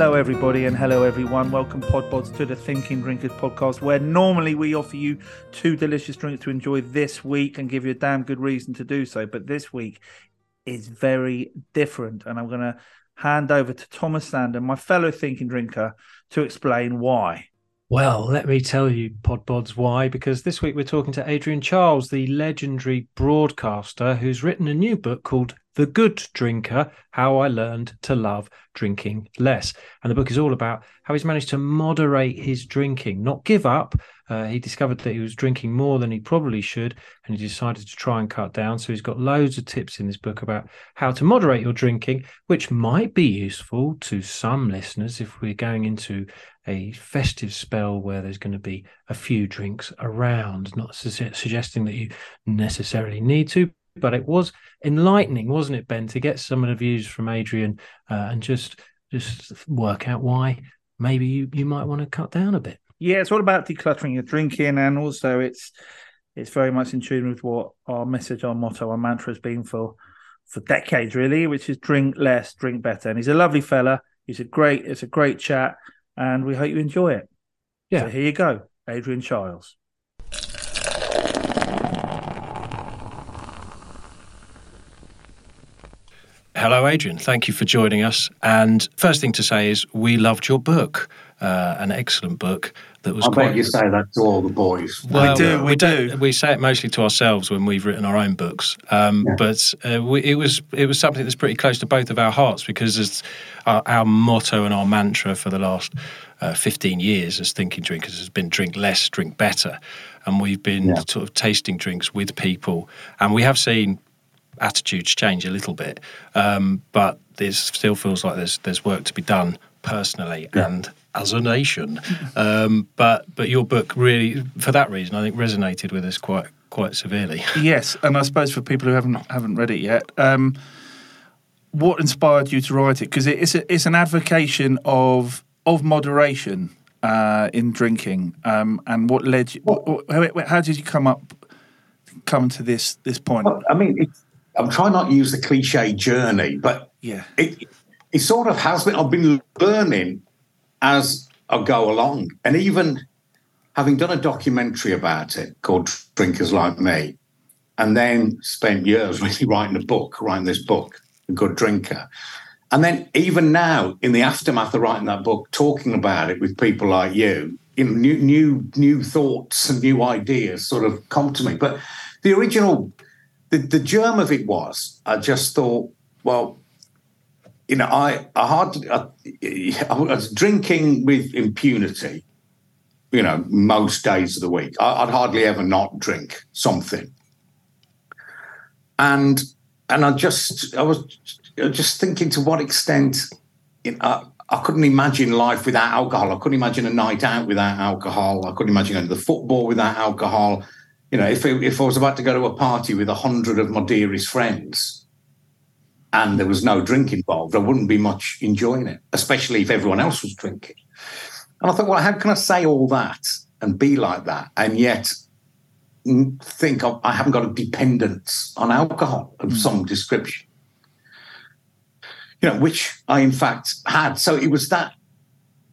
Hello, everybody, and hello, everyone. Welcome, Podbods, to the Thinking Drinkers podcast, where normally we offer you two delicious drinks to enjoy this week and give you a damn good reason to do so. But this week is very different, and I'm going to hand over to Tom Sandham, my fellow Thinking Drinker, to explain why. Well, let me tell you, Podbods, why. Because this week we're talking to Adrian Chiles, the legendary broadcaster who's written a new book called The Good Drinker How I Learned to Love Drinking Less. And the book is all about how he's managed to moderate his drinking, not give up. Uh, he discovered that he was drinking more than he probably should, and he decided to try and cut down. So he's got loads of tips in this book about how to moderate your drinking, which might be useful to some listeners if we're going into a festive spell where there's going to be a few drinks around. Not su- suggesting that you necessarily need to, but it was enlightening, wasn't it, Ben, to get some of the views from Adrian uh, and just just work out why maybe you, you might want to cut down a bit. Yeah, it's all about decluttering your drinking, and also it's it's very much in tune with what our message, our motto, our mantra has been for for decades, really, which is drink less, drink better. And he's a lovely fella. He's a great, it's a great chat, and we hope you enjoy it. Yeah. So here you go, Adrian Chiles. Hello, Adrian. Thank you for joining us. And first thing to say is we loved your book, uh, an excellent book that was I quite. bet you say that to all the boys. Well, do, we don't- do. We say it mostly to ourselves when we've written our own books, um, Yeah. but uh, we, it was it was something that's pretty close to both of our hearts because it's our, our motto and our mantra for the last uh, fifteen years as thinking drinkers has been drink less, drink better, and we've been Yeah. sort of tasting drinks with people, and we have seen attitudes change a little bit, um, but there still feels like there's there's work to be done personally and as a nation. Um, but but your book really, for that reason, I think resonated with us quite quite severely. Yes, and I suppose for people who haven't haven't read it yet, um, what inspired you to write it? Because it, it's a, it's an advocation of of moderation uh, in drinking, um, and what led you? What, what- how, how did you come up come to this this point? Well, I mean, it's, I'm trying not to use the cliche journey, but Yeah, it it sort of has been. I've been learning as I go along, and even having done a documentary about it called "Drinkers Like Me," and then spent years really writing a book, writing this book, "A Good Drinker," and then even now in the aftermath of writing that book, talking about it with people like you, you know, new new new thoughts and new ideas sort of come to me. But the original, the, the germ of it was, I just thought, well, you know, I, I hardly, I, I was drinking with impunity, you know, most days of the week. I, I'd hardly ever not drink something. And, and I just, I was just thinking to what extent, you know, I, I couldn't imagine life without alcohol. I couldn't imagine a night out without alcohol. I couldn't imagine going to the football without alcohol. You know, if, if I was about to go to a party with a hundred of my dearest friends, and there was no drink involved, I wouldn't be much enjoying it, especially if everyone else was drinking. And I thought, well, how can I say all that and be like that and yet think of, I haven't got a dependence on alcohol of hmm. some description? You know, which I in fact had. So it was that.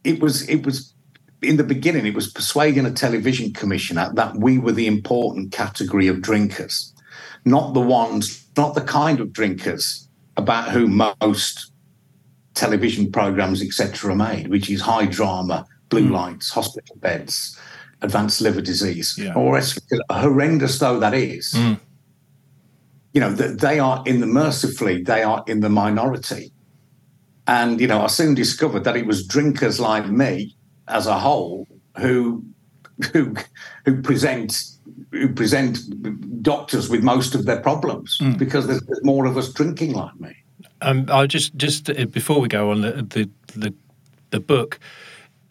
It was. It was in the beginning. It was persuading a television commissioner that we were the important category of drinkers, not the ones, not the kind of drinkers about whom most television programs, etc., are made, which is high drama, blue hmm. lights, hospital beds, advanced liver disease, Yeah. or horrendous though that is. Hmm. You know, th- they are in the mercifully, they are in the minority. And, you know, I soon discovered that it was drinkers like me as a whole who who who present who present doctors with most of their problems because there's more of us drinking like me. Um, I'll just just uh, before we go on the the the, the book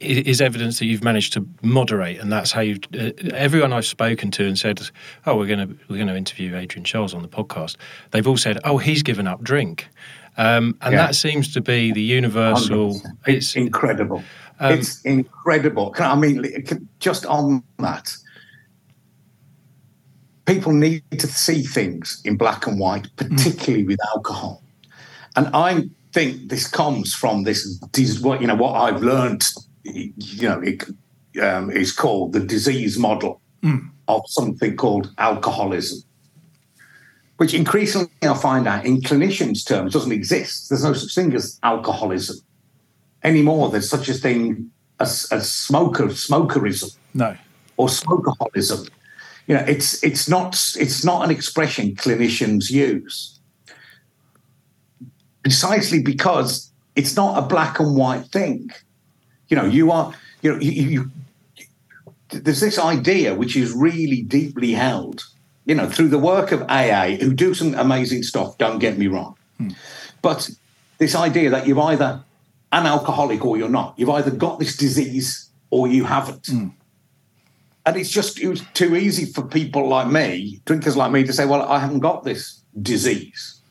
i- is evidence that you've managed to moderate, and that's how you. Uh, everyone I've spoken to and said, "Oh, we're going to we're going to interview Adrian Chiles on the podcast." They've all said, "Oh, he's given up drink," um, and Yeah. that seems to be the universal. 100%. It's incredible. Um, it's incredible. Can I I mean, can- just on that, people need to see things in black and white, particularly with alcohol. And I'm think this comes from this, this what you know what I've learned. You know, it um, is called the disease model of something called alcoholism, which increasingly I find out in clinicians' terms doesn't exist. There's no such thing as alcoholism anymore. There's such a thing as, as smoker smokerism No. or smokeholism. You know, it's it's not it's not an expression clinicians use. Precisely because it's not a black and white thing. You know, you are you know you, you there's this idea which is really deeply held, you know, through the work of AA, who do some amazing stuff, don't get me wrong. Hmm. But this idea that you're either an alcoholic or you're not. You've either got this disease or you haven't. Hmm. And it's just it was too easy for people like me, drinkers like me, to say, "Well, I haven't got this disease."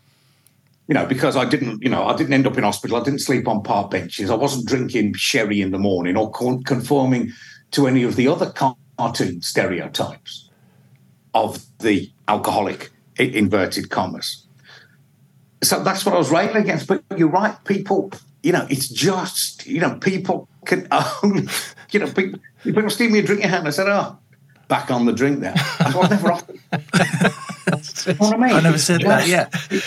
You know, because I didn't, you know, I didn't end up in hospital. I didn't sleep on park benches. I wasn't drinking sherry in the morning or con- conforming to any of the other cartoon stereotypes of the alcoholic, inverted commas. So that's what I was railing against. But you're right, people, you know, it's just, you know, people can only, you know, people, people see me a drink in hand. I said, oh, back on the drink there. I was never offered. You know what I mean? I never said that. Yeah. But,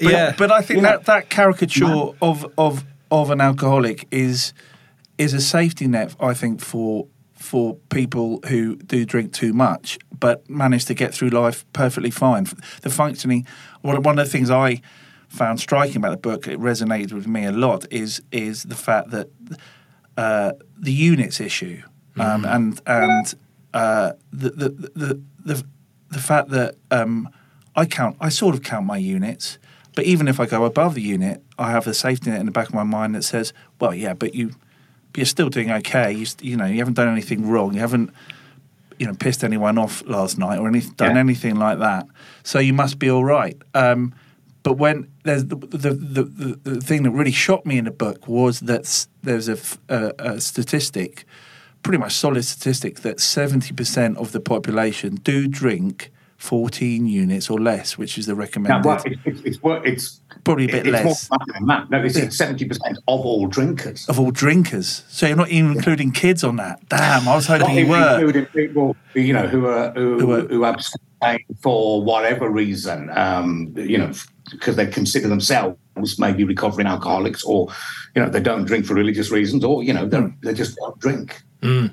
yeah. but I think You know- that that caricature of of of an alcoholic is is a safety net. I think for for people who do drink too much but manage to get through life perfectly fine. The functioning. One one of the things I found striking about the book, it resonated with me a lot, is is the fact that uh, the units issue um, and and uh, the, the the the the fact that um, I count, I sort of count my units, but even if I go above the unit, I have a safety net in the back of my mind that says, well, yeah, but you but you're still doing okay. You, you know, you haven't done anything wrong. You haven't you know pissed anyone off last night or anything, done Yeah. anything like that. So you must be all right. Um, but when there's the, the, the, the, the thing that really shocked me in the book was that there's a statistic, pretty much solid statistic, that 70% of the population do drink 14 units or less, which is the Now, recommended. well, it, it, it's, it's, Probably a bit it's less. more than that. No, it's 70% of all drinkers. of all drinkers. So you're not even including kids on that. Damn, I was hoping Not you were. including people, you know, who are who, Who who, are- abstain for whatever reason, um, you know, because they consider themselves maybe recovering alcoholics, or you know, they don't drink for religious reasons, or you know, they Hmm. they just don't drink. You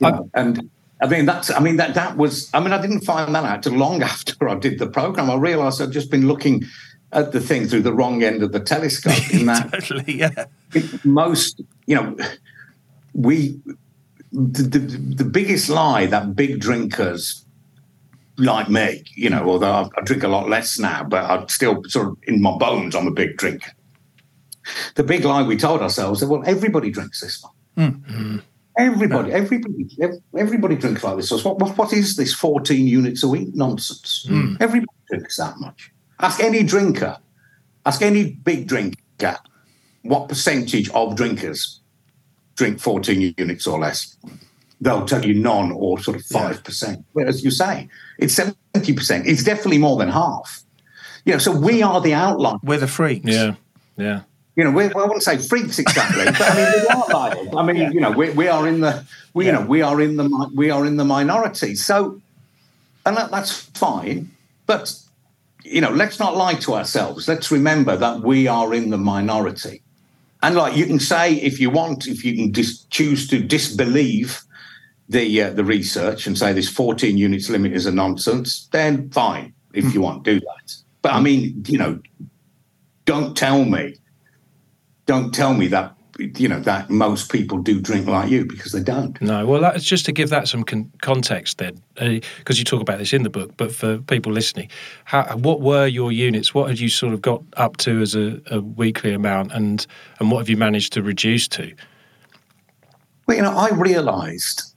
know, and I mean, that's I mean that that was I mean, I didn't find that out till long after I did the program. I realised I'd just been looking at the thing through the wrong end of the telescope. In that totally, yeah. most, you know, we the, the, the biggest lie that big drinkers like me, you know, although I, I drink a lot less now, but I'm still sort of in my bones, I'm a big drinker. The big lie we told ourselves that well, everybody drinks this one. Hmm. Everybody, hmm. everybody, ev- everybody drinks like this. So what, what, what is this 14 units a week nonsense? Hmm. Everybody drinks that much. Ask any drinker, ask any big drinker, what percentage of drinkers drink 14 units or less? They'll tell you none or sort of 5%. Whereas you say it's 70%. It's definitely more than half. You know, so we are the outlier. We're the freaks. Yeah. Yeah. You know, we, well, I wouldn't say freaks exactly, but I mean, we are liars. I mean, you know, we, we are in the, we, you know, we are in the, we are in the minority. So, and that, that's fine, but you know, let's not lie to ourselves. Let's remember that we are in the minority. And like you can say, if you want, if you can dis- choose to disbelieve the uh, the research and say this 14 units limit is a nonsense, then fine. If you want, to do that. But I mean, you know, don't tell me, don't tell me that you know that most people do drink like you because they don't. No, well, that's just to give that some con- context then, because you talk about this in the book. But for people listening, how, what were your units? What had you sort of got up to as a, a weekly amount, and and what have you managed to reduce to? Well, you know, I realised.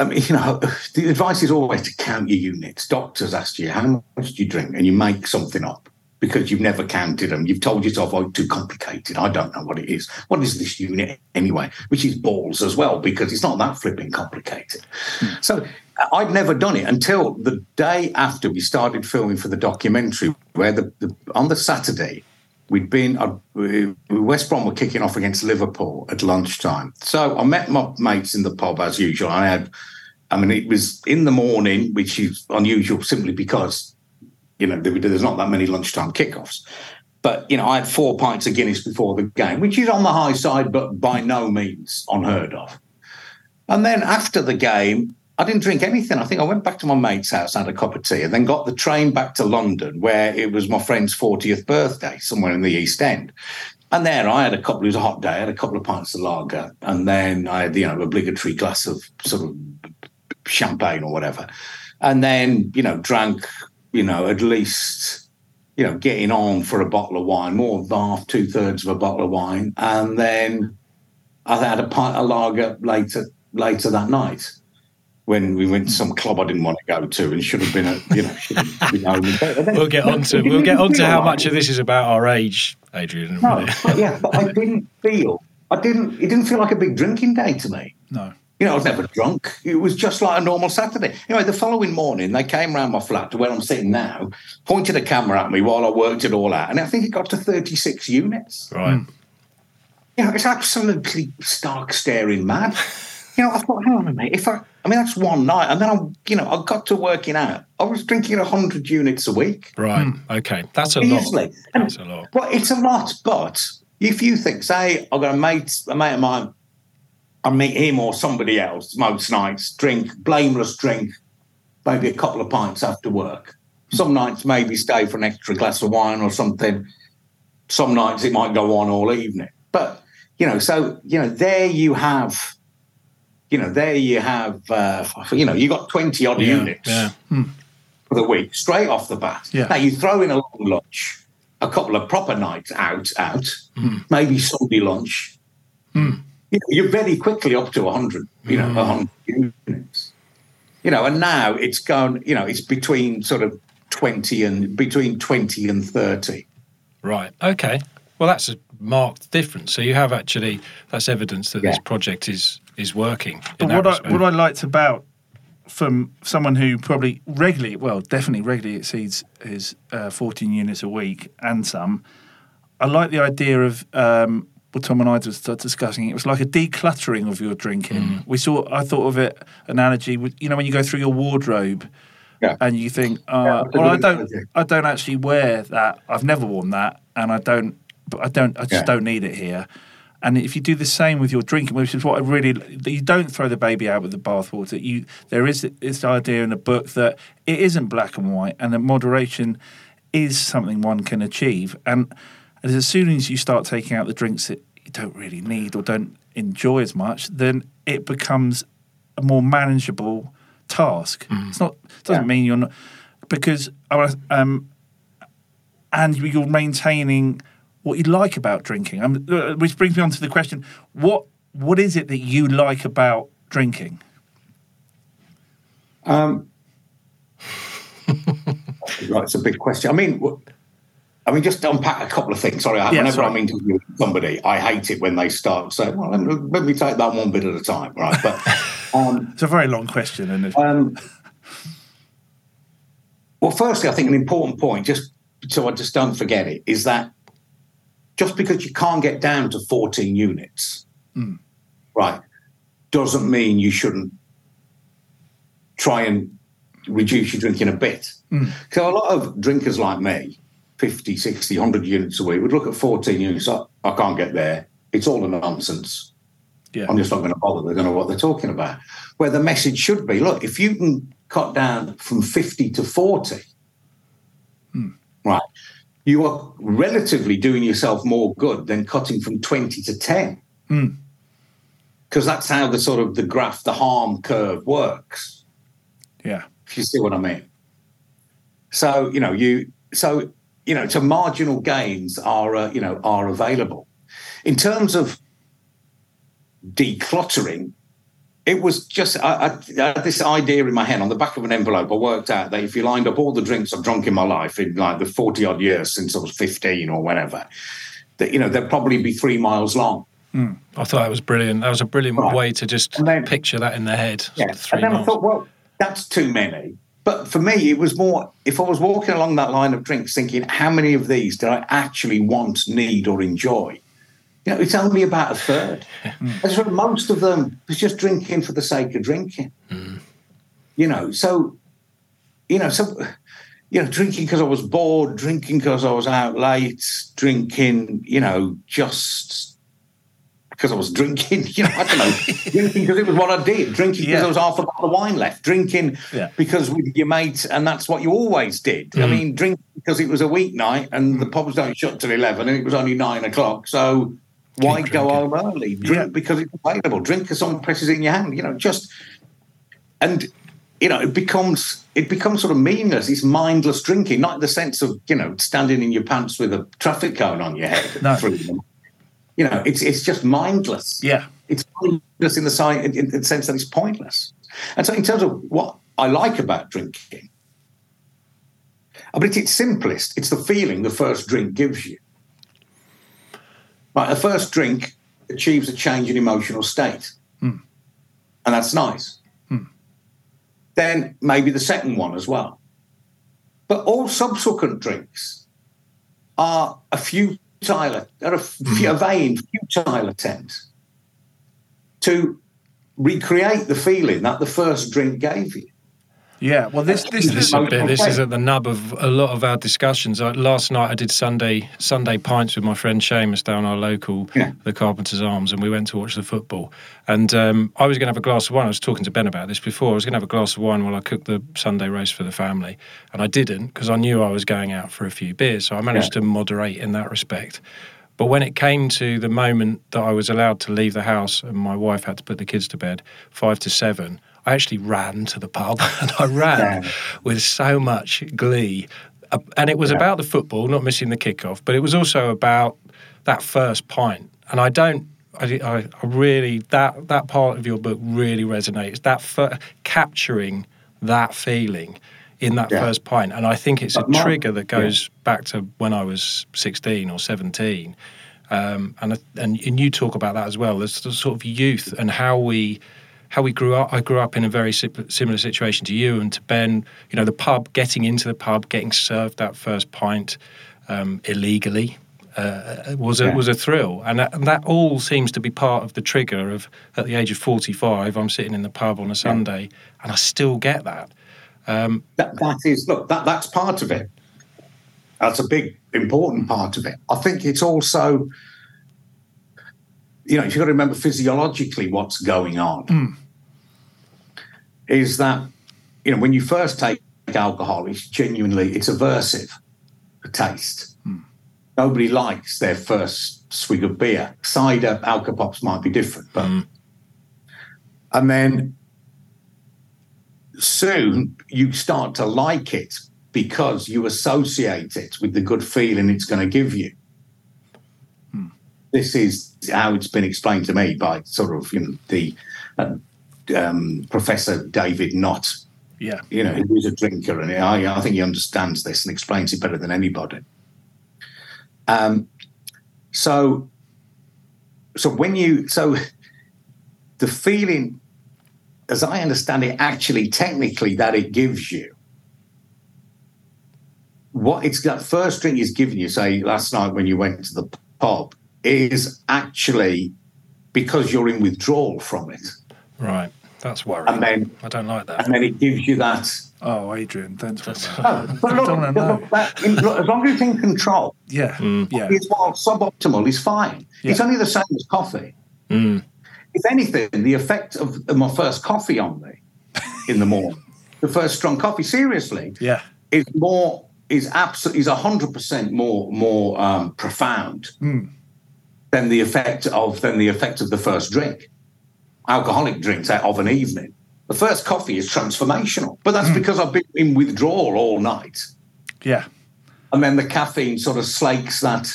I mean, you know, the advice is always to count your units. Doctors ask you how much do you drink, and you make something up because you've never counted them. You've told yourself, "Oh, too complicated. I don't know what it is. What is this unit anyway?" Which is balls as well because it's not that flipping complicated. Hmm. So I'd never done it until the day after we started filming for the documentary, where the, the on the Saturday we'd been uh, we- West Brom were kicking off against Liverpool at lunchtime. So I met my mates in the pub as usual. I had, I mean, it was in the morning, which is unusual simply because you know there, there's not that many lunchtime kickoffs. But you know, I had four pints of Guinness before the game, which is on the high side, but by no means unheard of. And then after the game, I didn't drink anything. I think I went back to my mate's house, had a cup of tea, and then got the train back to London, where it was my friend's 40th birthday, somewhere in the East End. And there I had a couple, it was a hot day, I had a couple of pints of lager, and then I had, you know, obligatory glass of sort of champagne or whatever. And then, you know, drank, you know, at least, you know, getting on for a bottle of wine, more than half, two thirds of a bottle of wine. And then I had a pint of lager later later that night when we went to hmm. some club I didn't want to go to and should have been at, you know, should have been home in bed. And then- We'll get on to we'll get on to how much of this is about our age, Adrian. No, but yeah, but I didn't feel, I didn't, it didn't feel like a big drinking day to me. No. You know, I was never drunk. It was just like a normal Saturday. Anyway, the following morning, they came round my flat to where I'm sitting now, pointed a camera at me while I worked it all out, and I think it got to 36 units. Right. Hmm. You know, it's absolutely stark staring mad. You know, I thought, hang on a minute, if I, I mean, that's one night, and then I, you know, I got to working out. I was drinking 100 units a week. Right. Hmm. Okay. That's a lot. Easily. And- That's a lot. Well, it's a lot, but if you think, say, I've got a mate, a mate of mine, I meet him or somebody else most nights, drink, blameless drink, maybe a couple of pints after work. Hmm. Some nights maybe stay for an extra glass of wine or something. Some nights it might go on all evening. But, you know, so, you know, there you have, you know, there you have, uh, you know, you got 20 odd Yeah. units Yeah. Hmm. for the week, straight off the bat. Yeah. Now you throw in a long lunch, a couple of proper nights out, out, hmm. maybe Sunday lunch. Hmm. You know, you're very quickly up to 100, you know, 100 units. You know, and now it's gone, you know, it's between sort of 20 and between 20 and 30. Right. Okay. Well, that's a marked difference. So you have actually that's evidence that this project is is working. But what I, respect. what I liked about from someone who probably regularly, well, definitely regularly exceeds his uh, 14 units a week and some, I like the idea of um, what Tom and I just started discussing. It was like a decluttering of your drinking. Mm. We saw, I thought of it analogy with, you know, when you go through your wardrobe. Yeah. And you think, uh, that's a well, I don't, analogy. I don't actually wear that. I've never worn that, and I don't, but I don't, I just Yeah. don't need it here. And if you do the same with your drinking, which is what I really, you don't throw the baby out with the bathwater. You there is this idea in the book that it isn't black and white, and that moderation is something one can achieve. And as soon as you start taking out the drinks that you don't really need or don't enjoy as much, then it becomes a more manageable task. It's not doesn't Yeah. mean you're not because um, and you're maintaining what you like about drinking. Um, uh, which brings me on to the question: what what is it that you like about drinking? Um, right, it's a big question. I mean, I mean, just to unpack a couple of things. Sorry, I- Yeah, whenever sorry. I'm interviewing somebody, I hate it when they start saying, "Well, let me, let me take that one bit at a time." Right, but um, It's a very long question, and um, well, firstly, I think an important point, just so I just don't forget it, is that just because you can't get down to 14 units, hmm. right, doesn't mean you shouldn't try and reduce your drinking a bit. Hmm. So a lot of drinkers like me, 50, 60, 100 units a week, would look at 14 units. I, I can't get there. It's all a nonsense. yeah, I'm just not going to bother. They don't know what they're talking about. Where the message should be look, if you can cut down from 50 to 40, right, you are relatively doing yourself more good than cutting from 20 to 10. Because that's how the sort of the graph, the harm curve works, yeah, if you see what I mean. So, you know, you, so, you know, so marginal gains are, uh, you know, are available. In terms of decluttering, it was just I, I, I had this idea in my head on the back of an envelope. I worked out that if you lined up all the drinks I've drunk in my life in like the 40 odd years since I was 15 or whatever, that, you know, they'd probably be three miles long. Hmm. I thought that was brilliant. That was a brilliant Right. way to just then- picture that in the head. Yeah. And then I thought, well, that's too many. but for me, it was more if I was walking along that line of drinks, thinking, how many of these did I actually want, need, or enjoy? You know, it's only about a third. mm. most of them was just drinking for the sake of drinking. Mm. You know, so you know, so you know, drinking because I was bored, drinking because I was out late, drinking, you know, just because I was drinking, you know, I don't know, drinking because it was what I did, drinking because yeah. there was half a bottle of wine left, drinking yeah. because with your mates, and that's what you always did. Mm. I mean, drink because it was a weeknight and the pubs don't shut till 11 and it was only nine o'clock. So why go home early? Drink yeah. because it's available. Drink because someone presses in your hand, you know, just, and, you know, it becomes, it becomes sort of meaningless. It's mindless drinking, not in the sense of, you know, standing in your pants with a traffic cone on your head. No you know, it's it's just mindless. Yeah, it's mindless in the side in, in the sense that it's pointless. And so, in terms of what I like about drinking, I mean, it's simplest. It's the feeling the first drink gives you. Right, the first drink achieves a change in emotional state, mm. and that's nice. Mm. Then maybe the second one as well. But all subsequent drinks are a few futile, a, mm-hmm. a vain, futile attempt to recreate the feeling that the first drink gave you. Yeah, well, this this, this, is, bit, this is at the nub of a lot of our discussions. last night, I did Sunday Sunday pints with my friend Seamus down our local, yeah. the Carpenters Arms, and we went to watch the football. And um, I was going to have a glass of wine. I was talking to Ben about this before. I was going to have a glass of wine while I cooked the Sunday roast for the family, and I didn't because I knew I was going out for a few beers. So I managed yeah. to moderate in that respect. But when it came to the moment that I was allowed to leave the house and my wife had to put the kids to bed, five to seven, I actually ran to the pub and I ran yeah. with so much glee. Uh, and it was yeah. about the football, not missing the kickoff, but it was also about that first pint. And I don't, I, I really, that, that part of your book really resonates. That fir- capturing that feeling in that yeah. first pint. And I think it's a trigger that goes back to when I was 16 or 17. Um, and, and and you talk about that as well. There's the sort of youth and how we how we grew up. I grew up in a very similar situation to you and to Ben. You know, the pub, getting into the pub, getting served that first pint um, illegally. Uh, was a yeah. was a thrill, and that, and that, all seems to be part of the trigger of at the age of forty five. I'm sitting in the pub on a Sunday, yeah. and I still get that. Um, that. That is look that that's part of it. That's a big important part of it. I think it's also you know, if you've got to remember physiologically what's going on. Mm. Is that, you know, when you first take alcohol, it's genuinely, it's aversive, a taste. Mm. Nobody likes their first swig of beer. Cider, alcopops might be different, but. Mm. And then soon you start to like it because you associate it with the good feeling it's going to give you this is how it's been explained to me by sort of you know the uh, um, Professor David Nutt. Yeah, you know, he's a drinker, and I, I think he understands this and explains it better than anybody. Um, so, so when you so the feeling, as I understand it, actually technically that it gives you what it's that first drink is giving you. Say last night when you went to the pub, is actually because you're in withdrawal from it. Right. That's worrying. And then I don't like that. And then it gives you that. Oh, Adrian, thanks for that. Oh, but look, look, that, look, as long as it's in control, yeah, mm. yeah. It's while suboptimal is fine. Yeah. It's only the same as coffee. Mm. If anything, the effect of my first coffee on me in the morning, the first strong coffee, seriously, yeah, is more is absolutely is hundred percent more more um, profound. Mm than the effect of than the effect of the first drink. Alcoholic drinks out of an evening. The first coffee is transformational, but that's mm. because I've been in withdrawal all night. Yeah, and then the caffeine sort of slakes that,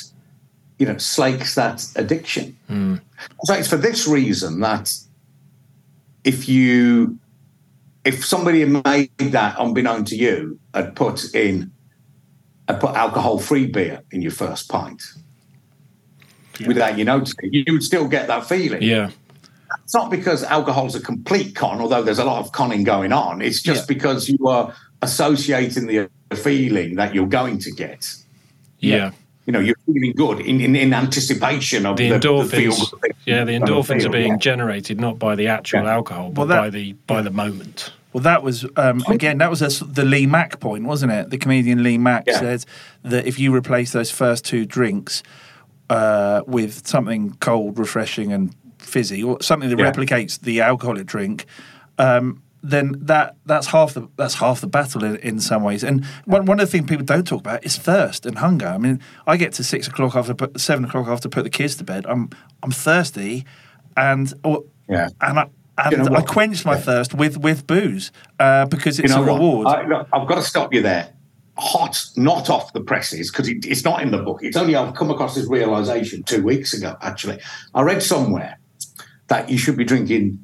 you know, slakes that addiction. Mm. So it's for this reason that if you if somebody had made that unbeknown to you had put in had put alcohol free beer in your first pint yeah. without you noticing, you would still get that feeling. Yeah. It's not because alcohol's a complete con, although there's a lot of conning going on. It's just yeah. because you are associating the feeling that you're going to get. Yeah. You know, you're feeling good in, in, in anticipation of The the, the endorphins, feel. yeah, the Kind of endorphins are being yeah. generated not by the actual Yeah. alcohol, but Well, that- by the by the moment. Well, that was um, again. That was a s the Lee Mack point, wasn't it? The comedian Lee Mack Yeah. says that if you replace those first two drinks uh, with something cold, refreshing, and fizzy, or something that Yeah. replicates the alcoholic drink, um, then that that's half the that's half the battle in, in some ways. And one one of the things people don't talk about is thirst and hunger. I mean, I get to six o'clock after put, seven o'clock after put the kids to bed. I'm I'm thirsty, and or, Yeah. and I. And You know I quench my Yeah. thirst with with booze uh, because it's you know a reward. I, look, I've got to stop you there. Hot, not off the presses, because it, it's not in the book. It's only I've come across this realization two weeks ago. Actually, I read somewhere that you should be drinking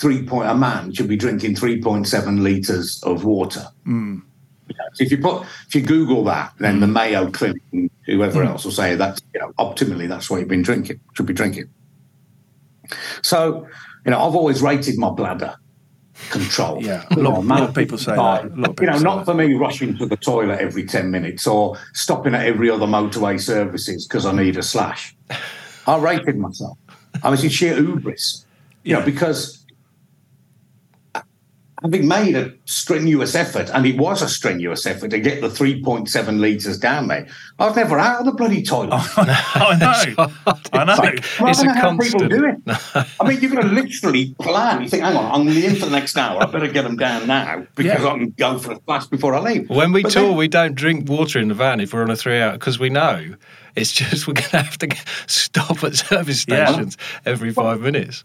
three point. A man should be drinking three point seven liters of water. Hmm. You so if you put, if you Google that, then the Mayo Clinic and whoever Hmm. else will say that you know optimally that's what you've been drinking. Should be drinking. So, you know, I've always rated my bladder control. Yeah, a lot- a lot of people say that. Of you know, not that. for me rushing to the toilet every 10 minutes or stopping at every other motorway services because I need a slash. I rated myself. I was in sheer hubris, you know, because having made a strenuous effort, and it was a strenuous effort to get the 3.7 litres down there, I was never out of the bloody toilet. I know, I know. Like, I It's don't a know how people constant. do it. I mean, you've going to literally plan. You think, hang on, I'm going to be in for the next hour. I better get them down now because Yeah. I can go for a splash before I leave. When we But tour, then- we don't drink water in the van if we're on a three hour because we know it's just we're going to have to stop at service Yeah. stations every five minutes.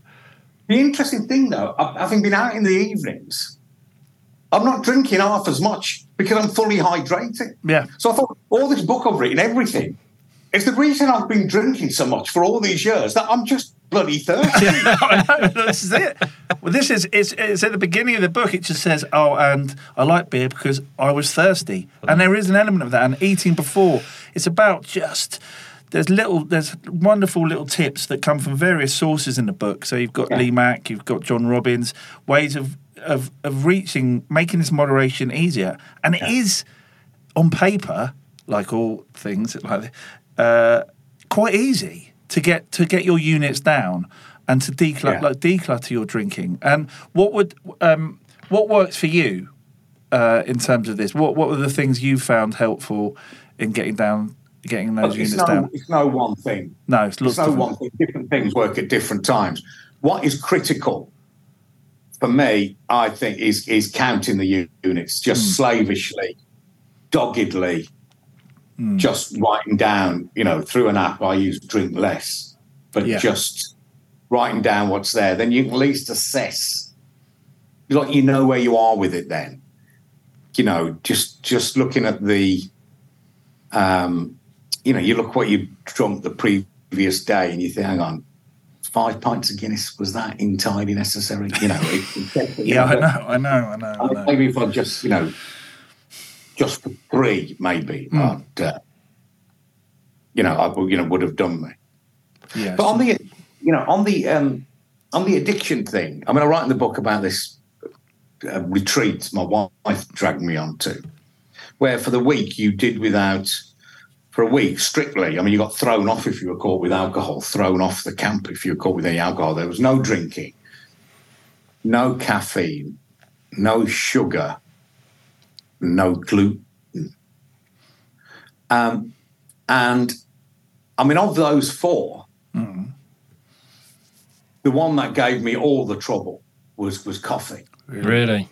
The interesting thing, though, having been out in the evenings, I'm not drinking half as much because I'm fully hydrated. Yeah. So I thought all this book I've written, everything, is the reason I've been drinking so much for all these years that I'm just bloody thirsty. This is it. Well, this is it's, it's at the beginning of the book. It just says, "Oh, and I like beer because I was thirsty," and mm. there is an element of that. And eating before, it's about just. There's little, there's wonderful little tips that come from various sources in the book. So you've got Yeah. Lee Mack, you've got John Robbins, ways of of of reaching, making this moderation easier, and it is on paper, like all things, like uh, quite easy to get to get your units down and to declutter Yeah. like declutter your drinking. And what would um, what works for you uh, in terms of this? What what were the things you found helpful in getting down getting those it's, units no, down? it's no one thing. No, it's lots It's no of one thing. Different things work at different times. What is critical for me, I think, is is counting the units just Hmm. slavishly, doggedly, Hmm. just writing down. You know, through an app, I use drink less, but Yeah. just writing down what's there. Then you can at least assess. Like you know where you are with it. Then, you know, just just looking at the um, you know, you look what you drunk the previous day and you think, hang on, five pints of Guinness, was that entirely necessary? You know, it, it- you yeah, I know, I know, I know, I know. Maybe if I just, you know, just for three, maybe, Hmm. I'd, uh, you know, I would- you know would have done me. Yeah, But on the, you know, on the um, on the addiction thing, I mean, I write in the book about this uh, retreat my wife dragged me on to, where for the week you did without, for a week strictly. I mean, you got thrown off if you were caught with alcohol, thrown off the camp if you were caught with any alcohol. There was no drinking, no caffeine, no sugar, no gluten. Um, and I mean, of those four, the one that gave me all the trouble was was coffee. Really?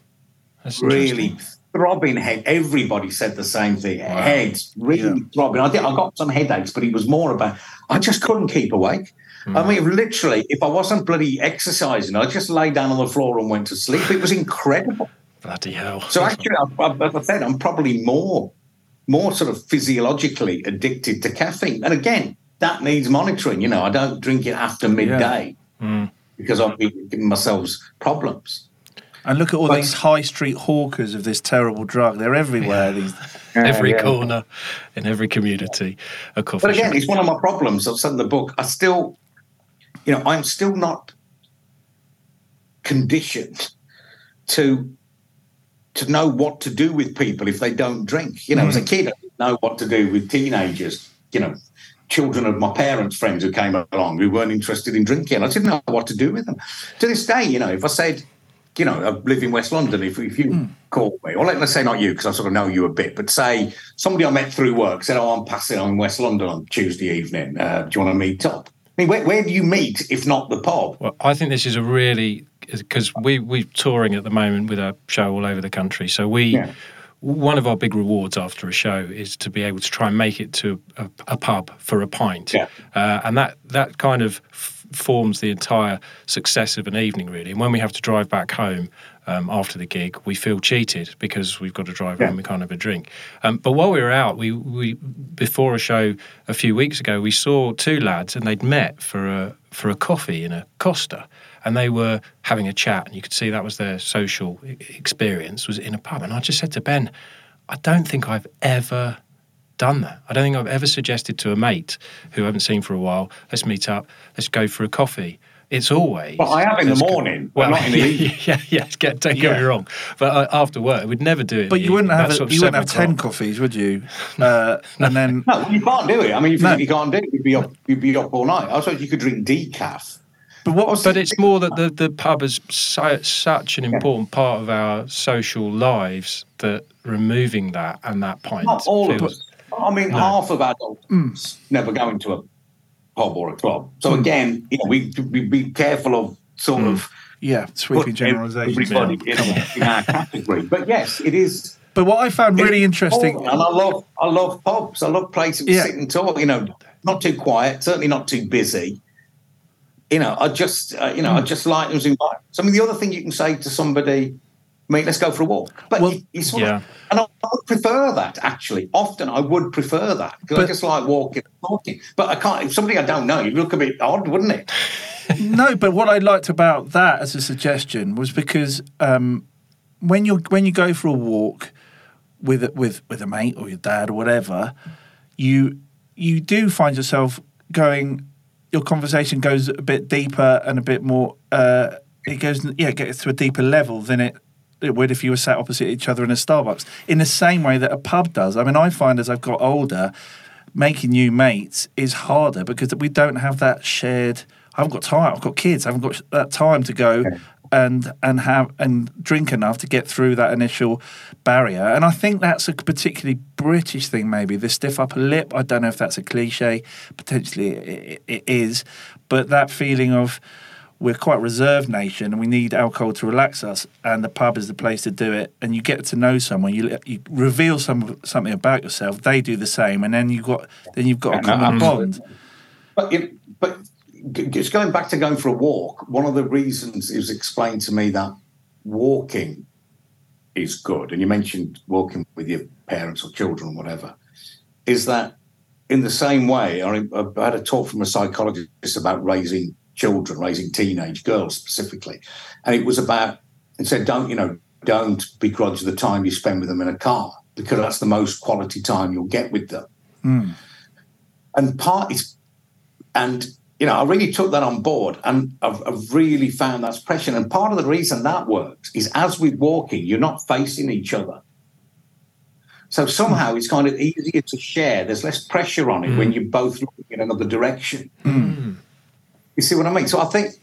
That's Really. Throbbing head. Everybody said the same thing. Head really Yeah. throbbing. I did. I got some headaches, but it was more about I just couldn't keep awake. I hmm. mean, literally, if I wasn't bloody exercising, I just lay down on the floor and went to sleep. It was incredible. Bloody hell. So actually, I, I, as I said, I'm probably more, more sort of physiologically addicted to caffeine. And again, that needs monitoring. You know, I don't drink it after midday hmm. because I've been giving myself problems. And look at all but- these high street hawkers of this terrible drug. They're everywhere. These every yeah. corner, in every community, a coffee But again, shop. it's one of my problems. I've said in the book. I still, you know, I'm still not conditioned to to know what to do with people if they don't drink. You know, mm. as a kid, I didn't know what to do with teenagers. You know, children of my parents' friends who came along who weren't interested in drinking. I didn't know what to do with them. To this day, you know, if I said, you know, I live in West London, if, if you mm. call me, or let's say not you, because I sort of know you a bit, but say somebody I met through work said, oh, I'm passing on in West London on Tuesday evening. Uh, do you want to meet up? I mean, where, where do you meet if not the pub? Well, I think this is a really because we we're touring at the moment with a show all over the country. So we yeah. one of our big rewards after a show is to be able to try and make it to a, a pub for a pint, yeah. uh, and that that kind of forms the entire success of an evening really. And when we have to drive back home. Um, after the gig, we feel cheated because we've got to drive yeah. home and kind of a drink. Um, but while we were out, we, we before a show a few weeks ago, we saw two lads and they'd met for a for a coffee in a Costa, and they were having a chat, and you could see that was their social experience was in a pub. And I just said to Ben, I don't think I've ever done that. I don't think I've ever suggested to a mate who I haven't seen for a while, let's meet up, let's go for a coffee. It's always. Well, I have in the morning, well, not in the evening. Yeah, yeah, yeah. Don't get me wrong, but uh, after work, we'd never do it. But you wouldn't have a, you wouldn't have ten coffees, would you? Uh, and then no, you can't do it. I mean, if no. you can't do it, you'd be up. You'd be up all night. I suppose you could drink decaf but what was? But it's more that the, the pub is so, such an important yeah. part of our social lives that removing that and that pint. Not all feels, of us. I mean, no. half of adults mm. never go into a pub or a club. So mm. again, you know, we we be careful of sort mm. of yeah sweeping generalisations everybody yeah. in, in our category. But yes, it is. But what I found really interesting, and I love I love pubs. I love places yeah. sit and talk. You know, not too quiet, certainly not too busy you know, I just, uh, you know, mm. I hmm. just like those environments. I mean, the other thing you can say to somebody, mate, let's go for a walk. But well, you, sort yeah. of, and I, would prefer that actually. Often I would prefer that because I just like walking and talking. But I can't. If somebody I don't know, you'd look a bit odd, wouldn't it? no, but what I liked about that as a suggestion was because um, when you when you go for a walk with with with a mate or your dad or whatever, you you do find yourself going your conversation goes a bit deeper and a bit more. Uh, it goes, yeah, it gets to a deeper level than it, it would if you were sat opposite each other in a Starbucks. In the same way that a pub does. I mean, I find as I've got older, making new mates is harder because we don't have that shared. I haven't got time. I've got kids. I haven't got that time to go and and have and drink enough to get through that initial barrier. And I think that's a particularly British thing, maybe the stiff upper lip. I don't know if that's a cliche. Potentially it, it is, but that feeling of we're quite a reserved nation and we need alcohol to relax us and the pub is the place to do it. And you get to know someone you you reveal some something about yourself they do the same and then you got then you've got a common um, bond. But it, but just going back to going for a walk, one of the reasons it was explained to me that walking is good, and you mentioned walking with your parents or children or whatever, is that in the same way, I, had a talk from a psychologist about raising children, raising teenage girls specifically, and it was about and said, don't you know, don't begrudge the time you spend with them in a car because that's the most quality time you'll get with them. Mm. And part is, and you know, I really took that on board and I've, I've, really found that's pressure. And part of the reason that works is as we're walking, you're not facing each other. So somehow it's kind of easier to share. There's less pressure on it mm. when you're both looking in another direction. Mm. You see what I mean? So I think,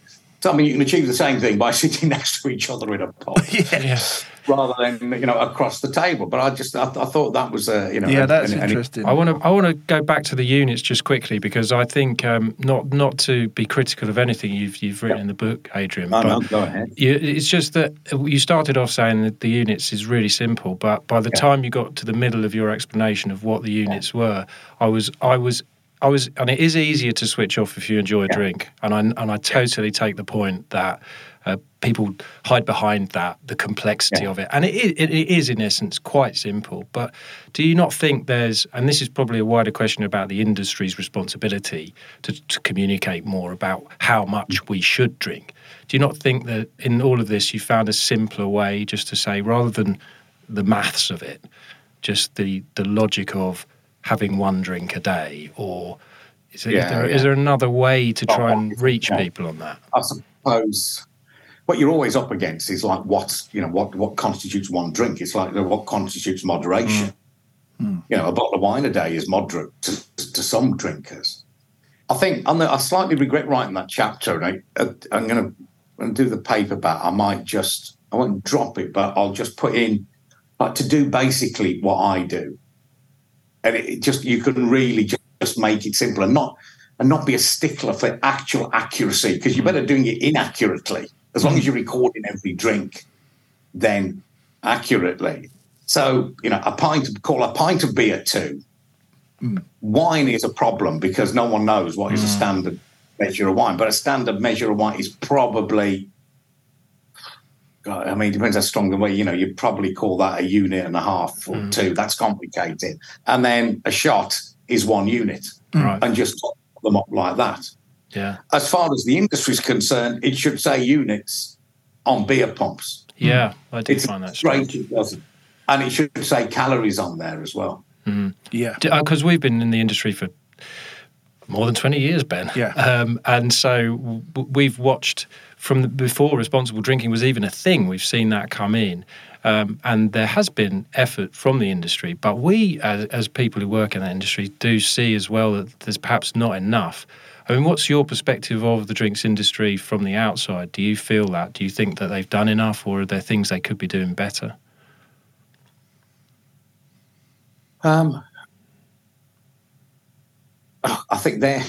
so I mean, you can achieve the same thing by sitting next to each other in a pub. yeah rather than you know across the table. But I just I, th- I thought that was a you know yeah that's an, interesting. I want to I want to go back to the units just quickly because I think um, not not to be critical of anything you've you've written yeah. in the book, Adrian. No, no, go ahead. You, it's just that you started off saying that the units is really simple, but by the yeah. time you got to the middle of your explanation of what the units yeah. were, I was I was I was, and it is easier to switch off if you enjoy a drink, and I and I totally take the point that uh, people hide behind that, the complexity yeah. of it. And it is, it is, in essence, quite simple. But do you not think there's, and this is probably a wider question about the industry's responsibility to, to communicate more about how much we should drink? Do you not think that in all of this you found a simpler way just to say, rather than the maths of it, just the, the logic of having one drink a day or is, it, yeah, is, there, yeah. is there another way to try and reach people on that? I suppose what you're always up against is like what's you know what what constitutes one drink. It's like what constitutes moderation. Mm. You know, a bottle of wine a day is moderate to, to some drinkers. I think on the, I slightly regret writing that chapter, and I, I'm going to do the paperback. I might just I won't drop it, but I'll just put in like to do basically what I do, and it, just you can really just, just make it simple and not and not be a stickler for actual accuracy because you're better doing it inaccurately as long as you're recording every drink, then accurately. So you know, a pint call a pint of beer two. Mm. Wine is a problem because no one knows what is mm. a standard measure of wine, but a standard measure of wine is probably I mean, it depends how strong the way, you know, you'd probably call that a unit and a half or mm. two. That's complicated. And then a shot is one unit right. and just top them up like that. Yeah. As far as the industry is concerned, it should say units on beer pumps. Yeah, I do it's find that strange. It doesn't. And it should say calories on there as well. Mm. Yeah. Because uh, we've been in the industry for more than 20 years, Ben. Yeah. Um, and so w- we've watched from before responsible drinking was even a thing, we've seen that come in. Um, and there has been effort from the industry, but we, as, as, people who work in that industry, do see as well that there's perhaps not enough. I mean, what's your perspective of the drinks industry from the outside? Do you feel that? Do you think that they've done enough, or are there things they could be doing better? Um, I think they're,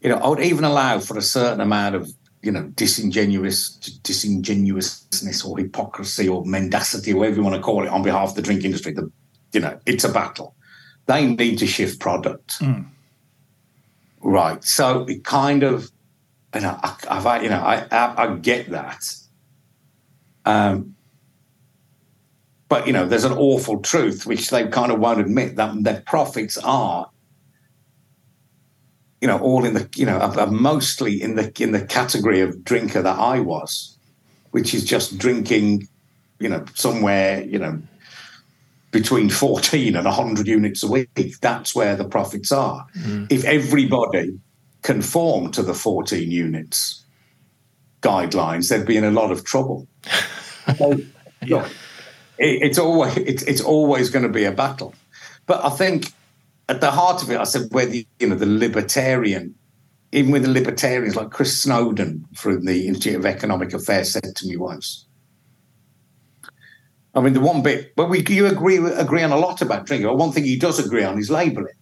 you know, I would even allow for a certain amount of you know, disingenuous, disingenuousness or hypocrisy or mendacity, or whatever you want to call it, on behalf of the drink industry. The, you know, it's a battle. They need to shift product. Mm. Right. So it kind of, you know, I, I've, you know, I, I, I get that. Um, but you know, there's an awful truth which they kind of won't admit that their profits are you know, all in the, you know, mostly in the in the category of drinker that I was, which is just drinking, you know, somewhere, you know, between 14 and 100 units a week. That's where the profits are. Mm. If everybody conformed to the 14 units guidelines, they'd be in a lot of trouble. so, yeah. it, it's always it's, it's always going to be a battle. But I think at the heart of it, I said whether you know the libertarian, even with the libertarians like Chris Snowdon from the Institute of Economic Affairs said to me once. I mean, the one bit, but we you agree agree on a lot about drinking. But one thing he does agree on is labelling.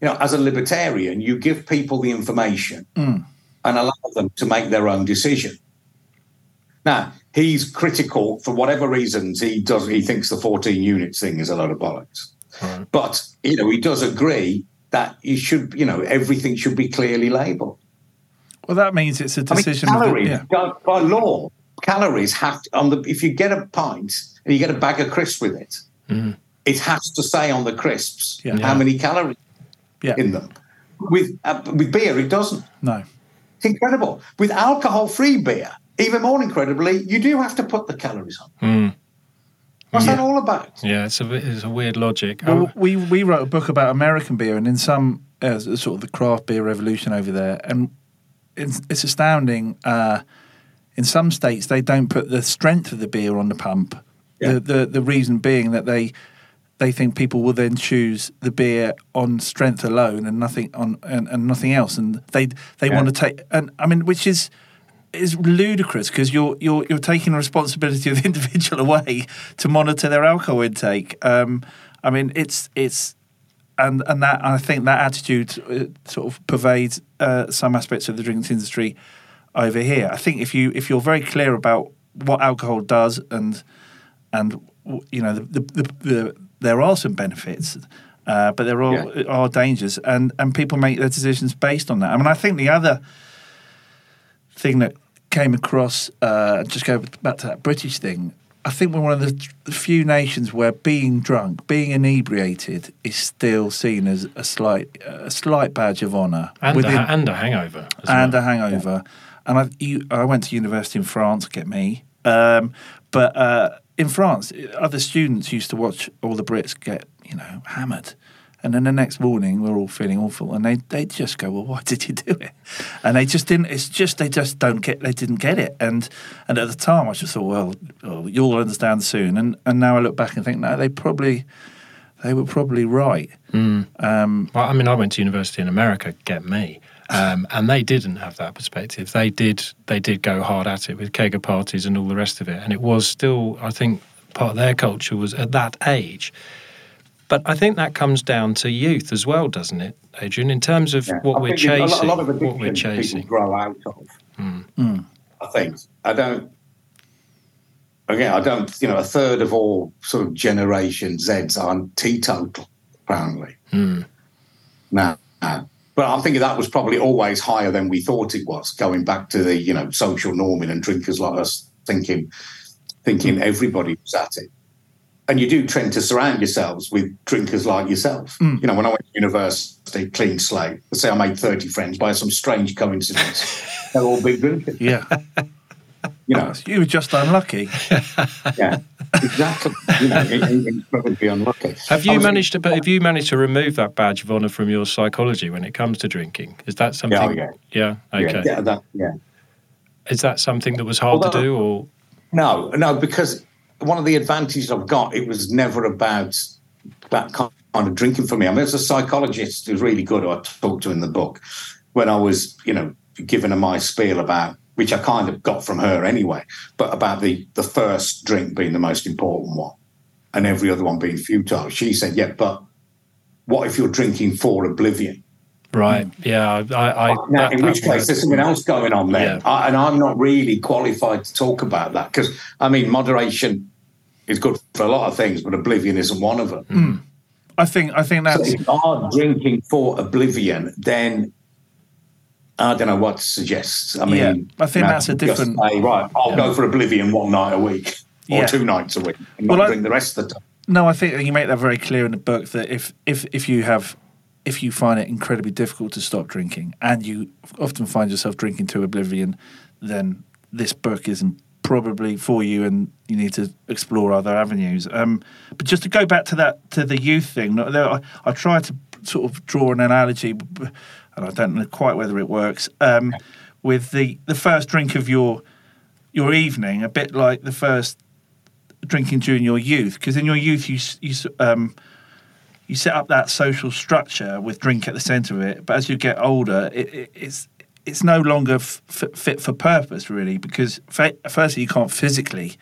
You know, as a libertarian, you give people the information mm. and allow them to make their own decision. Now, he's critical for whatever reasons. He does. He thinks the 14 units thing is a load of bollocks. Right. But you know, he does agree that you should, you know, everything should be clearly labelled. Well, that means it's a decision. I mean, calories, the, yeah. by law, calories have to, on the. If you get a pint and you get a bag of crisps with it, mm. it has to say on the crisps yeah. how many calories yeah. in them. With uh, with beer, it doesn't. No, it's incredible. With alcohol-free beer, even more incredibly, you do have to put the calories on. Mm. What's yeah. that all about? Yeah, it's a it's a weird logic. Well, oh. we we wrote a book about American beer, and in some uh, sort of the craft beer revolution over there, and it's, it's astounding. Uh, in some states, they don't put the strength of the beer on the pump. Yeah. The, the the reason being that they they think people will then choose the beer on strength alone and nothing on and, and nothing else, and they they yeah. want to take and I mean, which is is ludicrous because you're you're you're taking the responsibility of the individual away to monitor their alcohol intake. Um, I mean, it's it's and and that I think that attitude uh, sort of pervades uh, some aspects of the drinks industry over here. I think if you if you're very clear about what alcohol does and and you know the the, the, the there are some benefits. Uh, but there are, yeah. are dangers, and, and people make their decisions based on that. I mean, I think the other thing that came across, uh, just go back to that British thing. I think we're one of the few nations where being drunk, being inebriated, is still seen as a slight, a slight badge of honour, and, within, a, and a hangover, and well. a hangover. And I, you, I went to university in France. Get me, um, but uh, in France, other students used to watch all the Brits get, you know, hammered, And then the next morning, we're all feeling awful, and they they just go, "Well, why did you do it?" And they just didn't. It's just they just don't get. They didn't get it. And and at the time, I just thought, "Well, well you'll understand soon." And and now I look back and think, no, they probably they were probably right. Well, I mean, I went to university in America. Get me. Um, and they didn't have that perspective. They did. They did go hard at it with kegger parties and all the rest of it. And it was still, I think, part of their culture was at that age. But I think that comes down to youth as well, doesn't it, Adrian? In terms of Yeah. what I we're think a lot- chasing, A lot of what we're addictions people chasing. grow out of. Mm. I think. I don't. Again, I don't. You know, a third of all sort of Generation Zs are teetotal, apparently. Mm. Now, but I think that was probably always higher than we thought it was. Going back to the you know social norming and drinkers like us thinking, thinking everybody was at it. And you do tend to surround yourselves with drinkers like yourself. Hmm. You know, when I went to university, clean slate. Let's say I made thirty friends by some strange coincidence. They're all big drinkers. Yeah, You know, you were just unlucky. yeah, exactly. You know, it, it- it's probably unlucky. Have you managed to? But have you managed to remove that badge of honour from your psychology when it comes to drinking? Is that oh, something? oh, yeah. Yeah. Yeah, Okay. yeah, that, yeah. Is that something that was hard to do, or No, no, because one of the advantages I've got, it was never about that kind of drinking for me. I mean, as a psychologist who's really good, who I talked to in the book, when I was, you know, giving her my spiel about, which I kind of got from her anyway, but about the the first drink being the most important one, and every other one being futile. She said, "Yeah, but what if you're drinking for oblivion?" right? Yeah. I. I Now, that- in which case, there's something else going on there. Yeah. I, and I'm not really qualified to talk about that because, I mean, moderation is good for a lot of things, but oblivion isn't one of them. Hmm. I think I think So that's if you are drinking for oblivion, then I don't know what to suggest. I mean, Yeah, I think you know, that's a different- say, right, I'll go for oblivion one night a week or Yeah. two nights a week and Well, not I- drink the rest of the time. No, I think you make that very clear in the book that if if if you have if you find it incredibly difficult to stop drinking and you often find yourself drinking to oblivion, then this book isn't probably for you and you need to explore other avenues. Um, but just to go back to that to the youth thing, I, I try to sort of draw an analogy, and I don't know quite whether it works. Um, with the the first drink of your your evening, a bit like the first drinking during your youth because in your youth you you um you set up that social structure with drink at the center of it but as you get older it, it, it's it's no longer f- fit for purpose really because fa- firstly you can't physically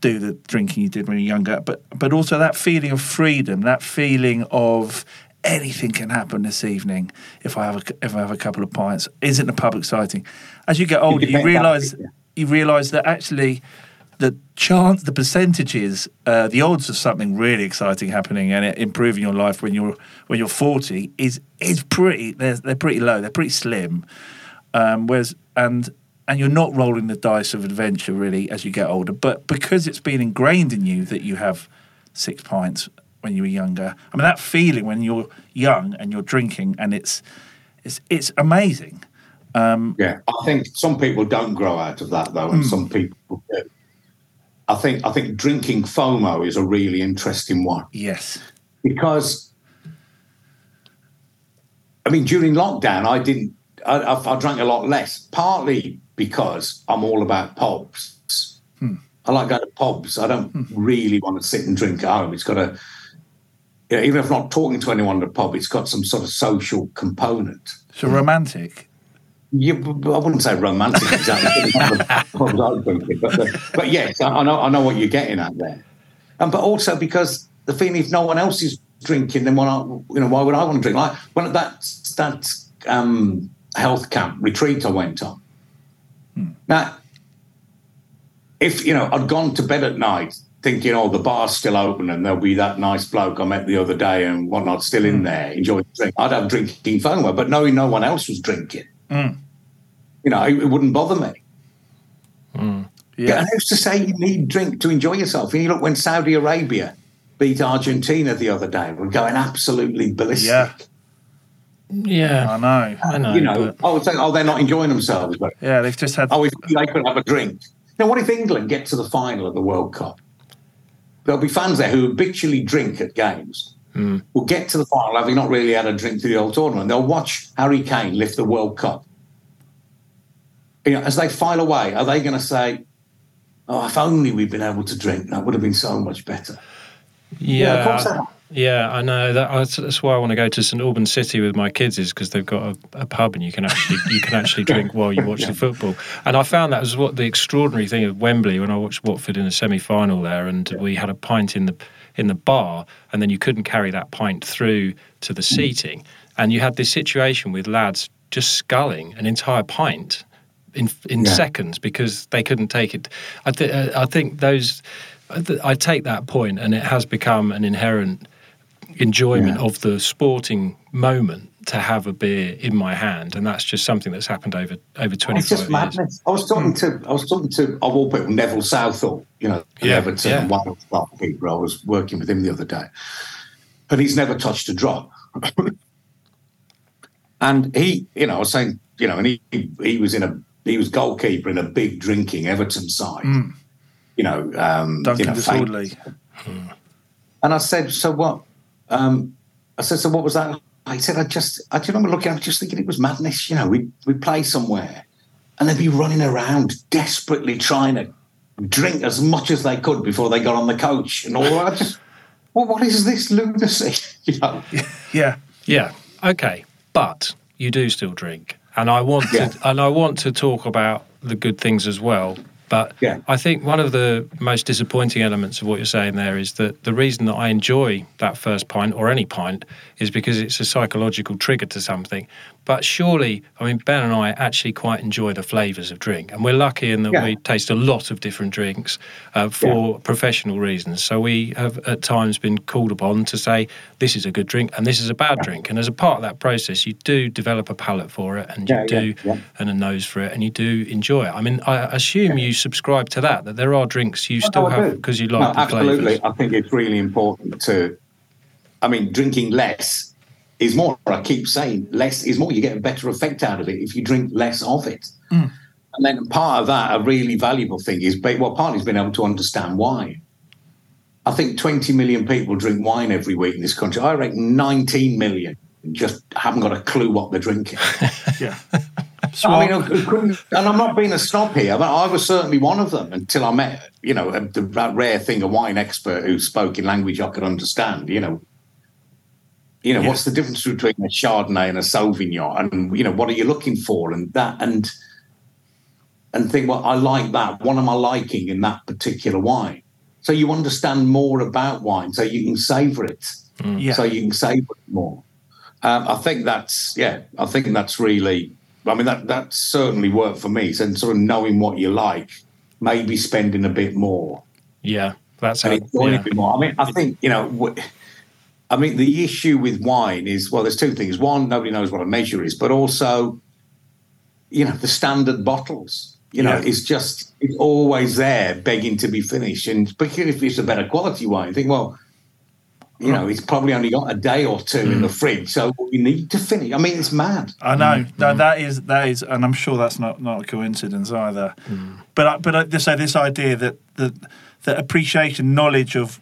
do the drinking you did when you're younger but but also that feeling of freedom that feeling of anything can happen this evening if I have a, if I have a couple of pints isn't the pub exciting as you get older you realize you realize that actually the chance, the percentages, uh, the odds of something really exciting happening and improving your life when you're when you're forty is is pretty. They're they're pretty low. They're pretty slim. Um, whereas and and you're not rolling the dice of adventure really as you get older. But because it's been ingrained in you that you have six pints when you were younger. I mean that feeling when you're young and you're drinking and it's it's it's amazing. Yeah, I think some people don't grow out of that though, and some people do. I think I think drinking FOMO is a really interesting one Yes. because I mean during lockdown I didn't I, I, I drank a lot less, partly because I'm all about pubs. Hmm. I like going to pubs. I don't hmm. really want to sit and drink at home. It's got a yeah, even if I'm not talking to anyone at a pub, it's got some sort of social component. So romantic. But I wouldn't say romantic exactly. Pubs aren't drinking, but, the, but yes, I know I know what you're getting at there. And but also because the thing, if no one else is drinking, then why not, you know why would I want to drink? Like when at that that um, health camp retreat I went on. Hmm. Now, if you know I'd gone to bed at night thinking, oh, the bar's still open and there'll be that nice bloke I met the other day and whatnot still in hmm. there enjoying the drink, I'd have drinking FOMO. But knowing no one else was drinking, hmm. You know, it, it wouldn't bother me. Yeah. And who's to say you need drink to enjoy yourself? And you look when Saudi Arabia beat Argentina the other day, we're going absolutely ballistic. Yeah. Yeah, I know. I know. You know, but- I would say, oh, they're not enjoying themselves. But Yeah, they've just had. oh, if they could have a drink. Now, what if England get to the final of the World Cup? There'll be fans there who habitually drink at games, Mm. will get to the final having not really had a drink through the whole tournament. They'll watch Harry Kane lift the World Cup. You know, as they file away, are they going to say, "Oh, if only we'd been able to drink, that would have been so much better." Yeah, of course they are. yeah, I know. That, that's, that's why I want to go to St Albans City with my kids, is because they've got a, a pub and you can actually you can actually drink while you watch the football. And I found that was what the extraordinary thing of Wembley when I watched Watford in a semi final there, and we had a pint in the in the bar, and then you couldn't carry that pint through to the mm. seating, and you had this situation with lads just sculling an entire pint in in Yeah. seconds because they couldn't take it. I, th- uh, I think those. I th- I take that point, and it has become an inherent enjoyment Yeah. of the sporting moment to have a beer in my hand, and that's just something that's happened over over twenty five years. madness. I was talking to I was talking to of all people Neville Southall, you know, the Yeah, Everton yeah. and Wales goalkeeper. I was working with him the other day, and he's never touched a drop. and he, you know, I was saying, you know, and he he was in a he was goalkeeper in a big drinking Everton side, you know, um, you Duncan know, Disorderly. and I said, so what? Um, I said, so what was that? I said, I just, I do remember looking, I was just thinking it was madness. You know, we we play somewhere, and they'd be running around desperately trying to drink as much as they could before they got on the coach and all that. Just, well, what is this lunacy? You know, Yeah. Yeah. Okay. But you do still drink, and I want Yeah. to, and I want to talk about the good things as well. But Yeah. I think one of the most disappointing elements of what you're saying there is that the reason that I enjoy that first pint or any pint is because it's a psychological trigger to something. But surely, I mean, Ben and I actually quite enjoy the flavours of drink, and we're lucky in that Yeah. we taste a lot of different drinks uh, for professional reasons. So we have at times been called upon to say this is a good drink and this is a bad drink. And as a part of that process, you do develop a palate for it, and you Yeah, do yeah, yeah. and a nose for it, and you do enjoy it. I mean, I assume you subscribe to that that there are drinks you still No, have because you No, like the flavors. absolutely. flavours. I think it's really important to. I mean, drinking less is more. I keep saying less is more. You get a better effect out of it if you drink less of it. Hmm. And then part of that, a really valuable thing is, be- well, partly is being able to understand why. I think 20 million people drink wine every week in this country. I reckon 19 million just haven't got a clue what they're drinking. Yeah. I mean, I couldn't, and I'm not being a snob here, but I was certainly one of them until I met, you know, the, that rare thing, a wine expert who spoke in language I could understand. You know, you know, Yeah. what's the difference between a Chardonnay and a Sauvignon, and you know, what are you looking for, and that, and and think, well, I like that. What am I liking in that particular wine? So you understand more about wine, so you can savor it yeah. so you can savor it more. Um, I think that's yeah. I think that's really. I mean that that certainly worked for me. So sort of knowing what you like, maybe spending a bit more Yeah, that's how. enjoying yeah. a bit more. I mean, I think you know. wh- I mean, the issue with wine is well, there's two things. One, nobody knows what a measure is, but also, you know, the standard bottles. You know, Yeah. it's just it's always there, begging to be finished. And particularly if it's a better quality wine, you think, well, you know, it's probably only got a day or two in the mm. fridge, so we need to finish. I mean, it's mad. I know. Mm. No, that is that is, and I'm sure that's not not a coincidence either. Mm. But I- but I, so this idea that that that appreciation, knowledge of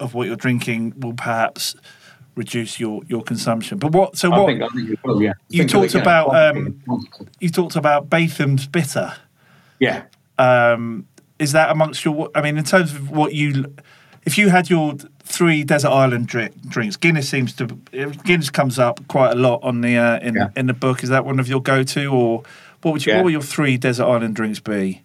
of what you're drinking will perhaps reduce your your consumption. But what? So I what? think, I think it will, yeah. You think, talked know, about, um, you talked about Batham's bitter. yeah. Um, is that amongst your? I mean, in terms of what you, if you had your three desert island drink, drinks, Guinness seems to Guinness comes up quite a lot on the uh, in Yeah. in the book. Is that one of your go to, or what would you? Yeah. What would your three desert island drinks be?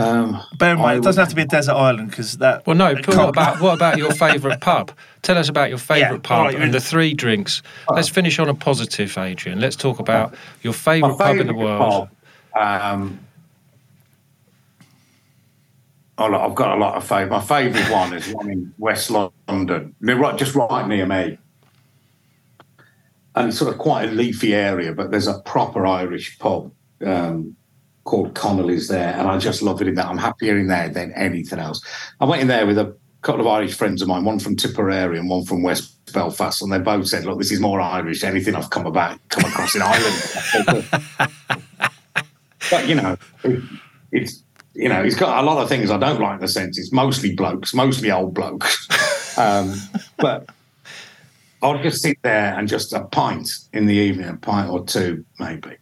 Um, Bear in I mind, it doesn't would- have to be a desert island because that. Well, no. But what about what about your favourite pub? Tell us about your favourite Yeah, pub right, and in- the three drinks. Let's finish on a positive, Adrian. Let's talk about your favourite pub in the world. pub, Um, oh, look, I've got a lot of favourite. My favourite one is one in West London, They're right, just right near me. And it's sort of quite a leafy area, but there's a proper Irish pub um, called Connolly's there, and I just love it in there. I'm happier in there than anything else. I went in there with a couple of Irish friends of mine, one from Tipperary and one from West Belfast, and they both said, "Look, this is more Irish than anything I've come about come across in Ireland." but you know, it's you know, it's got a lot of things I don't like. In the sense, it's mostly blokes, mostly old blokes. Um, but I'll just sit there and just a pint in the evening, a pint or two maybe.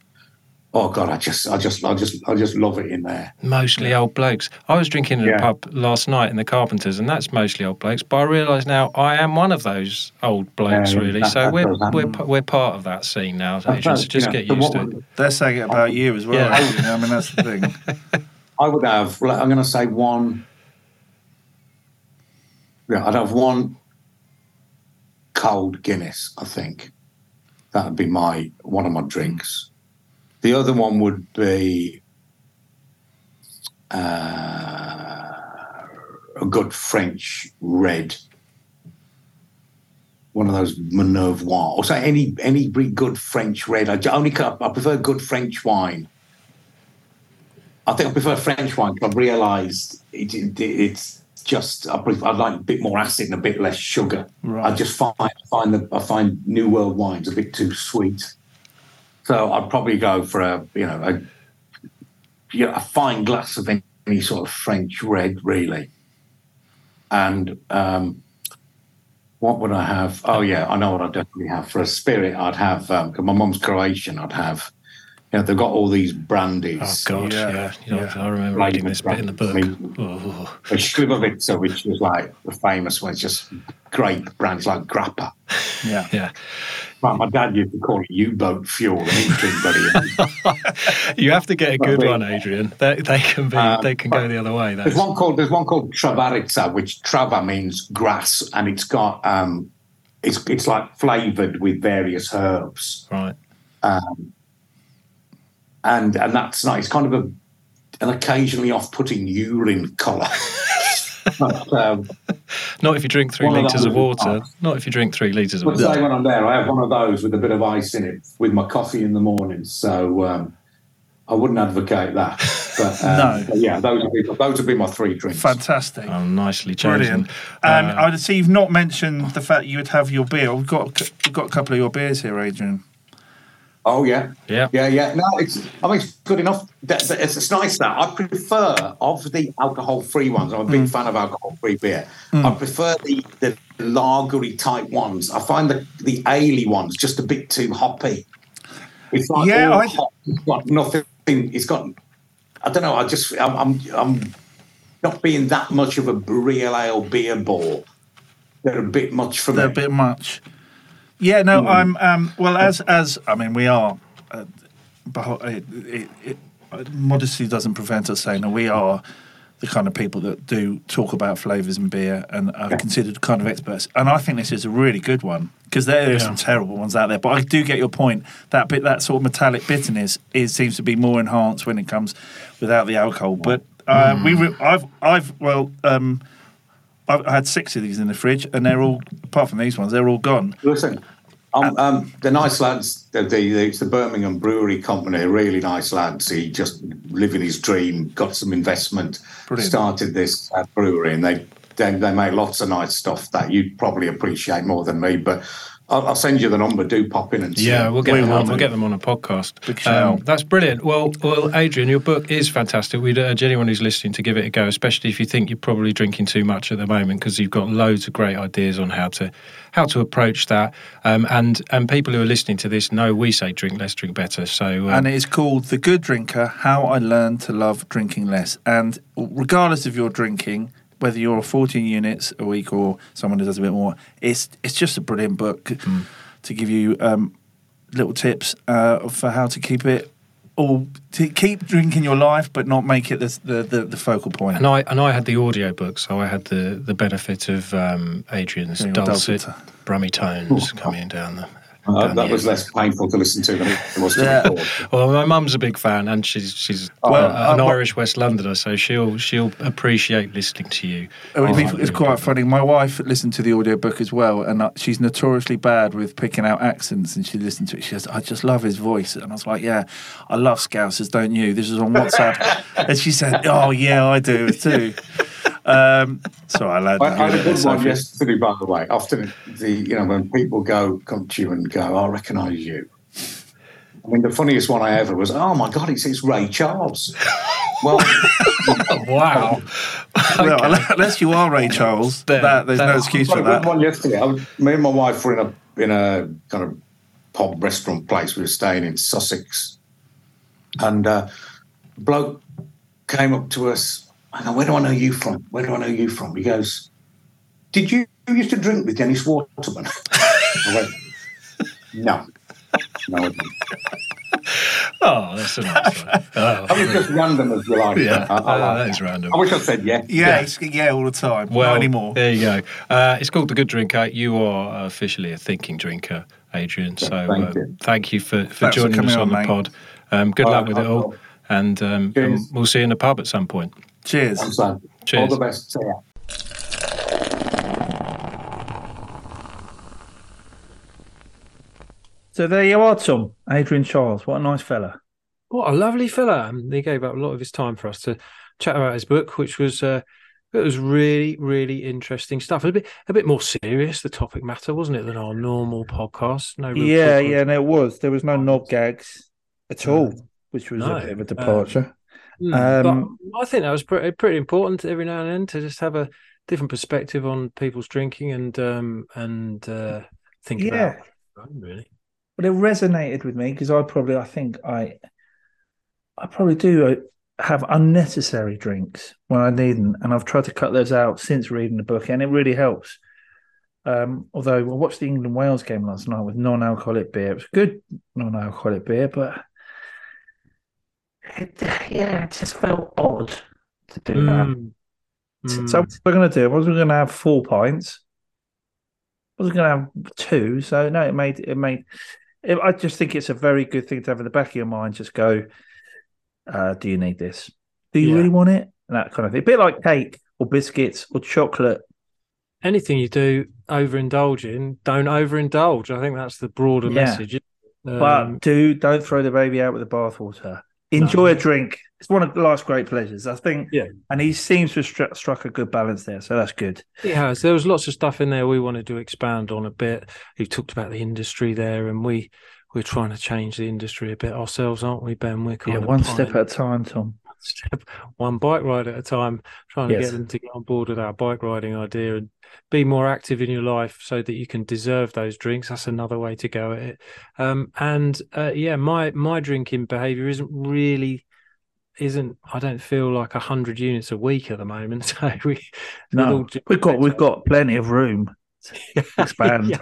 Oh God, I just, I just, I just, I just love it in there. Mostly old blokes. I was drinking in Yeah. a pub last night in the Carpenters, and that's mostly old blokes. But I realise now I am one of those old blokes, Yeah, really. that- So that we're we're we're part of that scene now, Adrian. So You just know, get used what- to it. They're saying it about you as well. Yeah. Adrian. I mean, that's the thing. I would have. like, I'm going to say one. Yeah, I'd have one cold Guinness. I think that would be my one of my drinks. The other one would be uh, a good French red. One of those Minerve wine, or say any any good French red. I only I prefer good French wine. I think I prefer French wine because I've realised it, it, it's just I prefer, I like a bit more acid and a bit less sugar. Right. I just find find the I find New World wines a bit too sweet. So I'd probably go for a you know a you know, a fine glass of any, any sort of French red really. And um, what would I have? Oh yeah, I know what I'd definitely have for a spirit. I'd have because my mum's Croatian. I'd have you know they've got all these brandies. Oh God, Yeah, yeah. You know, yeah. I remember Like reading this bit in the book. I mean- Oh. a Slivovica, which was like the famous one, it's just grape brands like grappa. Yeah. Yeah, Like my dad used to call it U-boat fuel, and he drink bloody. you have to get a good one, Adrian. They, they can be, Um, they can go the other way. There's one called there's one called Travarica, which trava means grass, and it's got um, it's it's like flavored with various herbs, Right. and and that's nice. It's kind of a an occasionally off-putting urine colour. but um, Not if you drink three One of litres of water. is Not if you drink three litres of But water. say when I'm there, I have one of those with a bit of ice in it with my coffee in the morning. So um, I wouldn't advocate that. But, um, No. but yeah, those would be those would be my three drinks. Fantastic. Oh, nicely chosen. Brilliant. And Uh, I see you've not mentioned the fact you would have your beer. We've got we've got a couple of your beers here, Adrian. Oh yeah, yeah. yeah, yeah. No, it's I mean it's good enough. It's, it's nice that I prefer of the alcohol-free ones. I'm a big mm. fan of alcohol-free beer. Mm. I prefer the the lagery type ones. I find the the ale ones just a bit too hoppy. It's like Yeah, I- hop. It's got nothing. It's got. I don't know. I just I'm I'm, I'm not being that much of a real ale beer ball. They're a bit much for me. They're a bit much. Yeah, no, I'm. Um, well, as as I mean, we are. Uh, it, it, it, modesty doesn't prevent us saying that we are the kind of people that do talk about flavors and beer and are considered kind of experts. And I think this is a really good one because there are some terrible ones out there. But I do get your point. That bit, that sort of metallic bitterness, is seems to be more enhanced when it comes without the alcohol. But uh, we, re- I've, I've, well. Um, I had six of these in the fridge, and they're all, apart from these ones, they're all gone. Listen, um, um, the nice lads, the, the, the, it's the Birmingham Brewery Company, really nice lads. He just living his dream, got some investment, Brilliant. started this uh, brewery, and they, they they make lots of nice stuff that you'd probably appreciate more than me. But I'll, I'll send you the number. Do pop in and see. Yeah, we'll get We them on. We'll get them on a podcast. Um, that's brilliant. Well, well, Adrian, your book is fantastic. We'd urge anyone who's listening to give it a go, especially if you think you're probably drinking too much at the moment, because you've got loads of great ideas on how to how to approach that. Um, and and people who are listening to this know we say drink less, drink better. So um, And it is called The Good Drinker How I Learned to Love Drinking Less. And regardless of your drinking, whether you're 14 units a week or someone who does a bit more, it's, it's just a brilliant book to give you um, little tips uh, for how to keep it. Or to keep drinking your life, but not make it the the, the, the focal point. And I and I had the audio book, so I had the, the benefit of um, Adrian's dulcet, dulcet. brummy tones coming down the. Uh, that was less painful to listen to than it was to Yeah. record. Well, my mum's a big fan, and she's she's Well, uh, an uh, Irish West Londoner, so she'll she'll appreciate listening to you. I mean, Oh, it's, it's quite funny. My wife listened to the audiobook as well, and uh, she's notoriously bad with picking out accents. And she listened to it. She says, "I just love his voice." And I was like, "Yeah, I love Scousers, don't you?" This is on WhatsApp, and she said, "Oh yeah, I do too." Um, sorry, lad. I, I had a good one yesterday, by the way. Often, the you know when people go come to you and go, "I recognise you." I mean, the funniest one I ever was, "Oh my God, it's, it's Ray Charles." Well, wow. Well, unless you are Ray Charles, There- that, there's no excuse for that. one yesterday. I was, me and my wife were in a in a kind of pub restaurant place. We were staying in Sussex, and uh, a bloke came up to us. I go, "Where do I know you from? Where do I know you from?" He goes, "Did you used to drink with Dennis Waterman?" I went, "No, no, I didn't." Oh, that's a nice one. Oh, I was just random as you like. yeah, I, I, oh, like that is random. I wish I said yeah. Yeah, it's, yeah, all the time. Well, Not anymore. there you go. Uh, it's called The Good Drinker. You are officially a thinking drinker, Adrian. So thank uh, you. thank you for, for Thanks for joining coming us on, on, the pod. Um, good All luck right, with it all. And um, Cheers. um, we'll see you in the pub at some point. Cheers. I'm. All Cheers. the best. See ya. So there you are, Tom. Adrian Chiles. What a nice fella. What a lovely fella! And he gave up a lot of his time for us to chat about his book, which was uh, it was really, really interesting stuff. A bit, a bit more serious, the topic matter, wasn't it, than our normal podcast? No, Yeah, yeah, and it was. There was no knob gags at No. all, which was No. a bit of a departure. Mm, Um, but I think that was pretty, pretty important every now and then to just have a different perspective on people's drinking and um and uh, think Yeah. about it, really. But it resonated with me because I probably, I think I, I probably do uh, have unnecessary drinks when I need them, and I've tried to cut those out since reading the book, and it really helps. Um, although I watched the England Wales game last night with non-alcoholic beer. It was good non-alcoholic beer, but it, yeah, it just felt odd to do that. Mm. So Mm. so what we're going to do? I wasn't going to have four pints. I wasn't going to have two. So no, it made it made. I just think it's a very good thing to have in the back of your mind. Just go. Uh, do you need this? Do you Yeah. really want it? And that kind of thing. A bit like cake or biscuits or chocolate. anything you do overindulge in, don't overindulge. I think that's the broader Yeah. message. Um, but do don't throw the baby out with the bathwater. Enjoy No. a drink. It's one of life's great pleasures, I think. Yeah. And he seems to have struck, struck a good balance there, so that's good. It has. There was lots of stuff in there we wanted to expand on a bit. You talked about the industry there, and we we're trying to change the industry a bit ourselves, aren't we, Ben? We're kind Yeah, of one step at a time, Tom. One step, one bike ride at a time, trying to Yes. get them to get on board with our bike riding idea and be more active in your life so that you can deserve those drinks. That's another way to go at it. Um, and uh, yeah, my my drinking behaviour isn't really isn't I don't feel like a hundred units a week at the moment. So we no, just, we've got we've got plenty of room to expand. Yeah.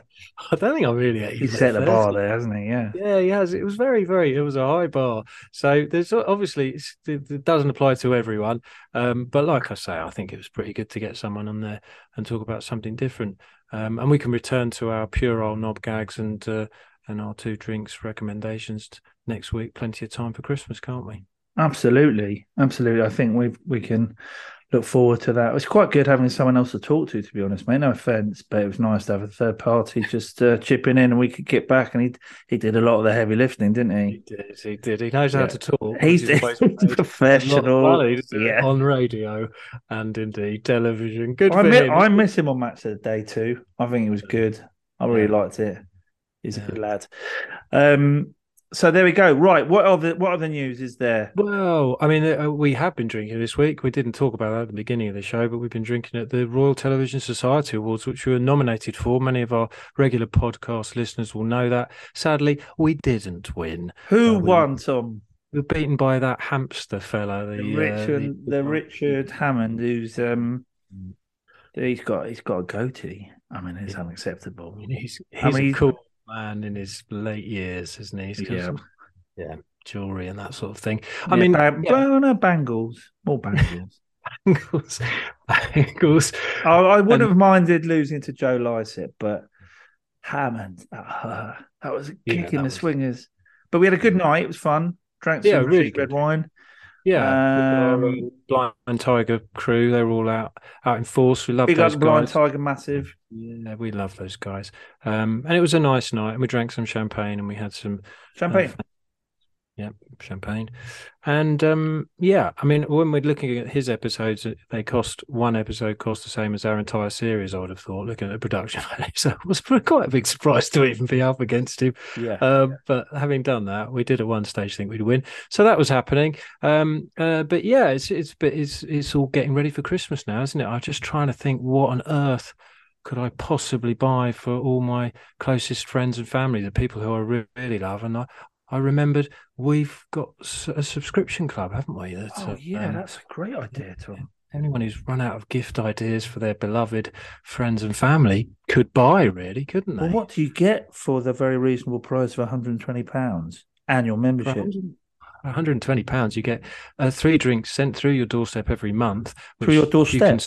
I don't think I'm really at He's set the bar there, hasn't he? Yeah. Yeah, he has. It was very, very. It was a high bar. So there's obviously it doesn't apply to everyone. Um, but like I say, I think it was pretty good to get someone on there and talk about something different. Um, and we can return to our pure old knob gags and uh, and our two drinks recommendations next week. Plenty of time for Christmas, can't we? Absolutely, absolutely. I think we we can look forward to that. It's quite good having someone else to talk to, to be honest, mate. No offense, but it was nice to have a third party just uh, chipping in, and we could get back. And he he did a lot of the heavy lifting, didn't He he? did. He did. He knows how to talk. He's, which is always he's made a lot of professional. money. Yeah. on radio and indeed television. Good I miss, him. I miss him on match of the day too. I think he was good. I really liked it. He's a good lad. Um, so there we go. Right, what other what other news is there? Well, I mean, uh, we have been drinking this week. We didn't talk about that at the beginning of the show, but we've been drinking at the Royal Television Society Awards, which we were nominated for. Many of our regular podcast listeners will know that. Sadly, we didn't win. Who Uh, we- won, Tom? We were beaten by that hamster fella. The, The uh, Richard, the, Richard Hammond, who's um, he's got he's got a goatee. I mean, it's unacceptable. mean, he's I he's mean, a cool man in his late years, isn't he? He's Yeah. yeah, jewelry and that sort of thing. I Yeah, mean, bang- yeah, no bangles, more bangles. bangles, bangles. I, I wouldn't And- have minded losing to Joe Lycett, but Hammond, that. That was a Yeah, in the was- swingers. But we had a good night. It was fun. Drank some really cheap red wine. Yeah, Um, with Blind Tiger crew, they were all out out in force. We love Big up those the Blind guys. Tiger, massive. Yeah, we love those guys. Um, and it was a nice night. And we drank some champagne and we had some uh, Champagne. Yeah, champagne. And um, yeah, I mean, when we're looking at his episodes, they cost one episode cost the same as our entire series. I would have thought, looking at the production value, so it was quite a big surprise to even be up against him. Yeah. Uh, But having done that, we did at one stage think we'd win, so that was happening. Um, uh, but yeah, it's it's it's it's all getting ready for Christmas now, isn't it? I'm just trying to think what on earth could I possibly buy for all my closest friends and family, the people who I really love, and I, I remembered we've got a subscription club, haven't we? That's oh, yeah, um, that's a great idea, Tom. Anyone who's run out of gift ideas for their beloved friends and family could buy, really, couldn't they? Well, what do you get for the very reasonable price of 120 pounds annual membership? 120 pounds, you get uh, three drinks sent through your doorstep every month. Through your doorstep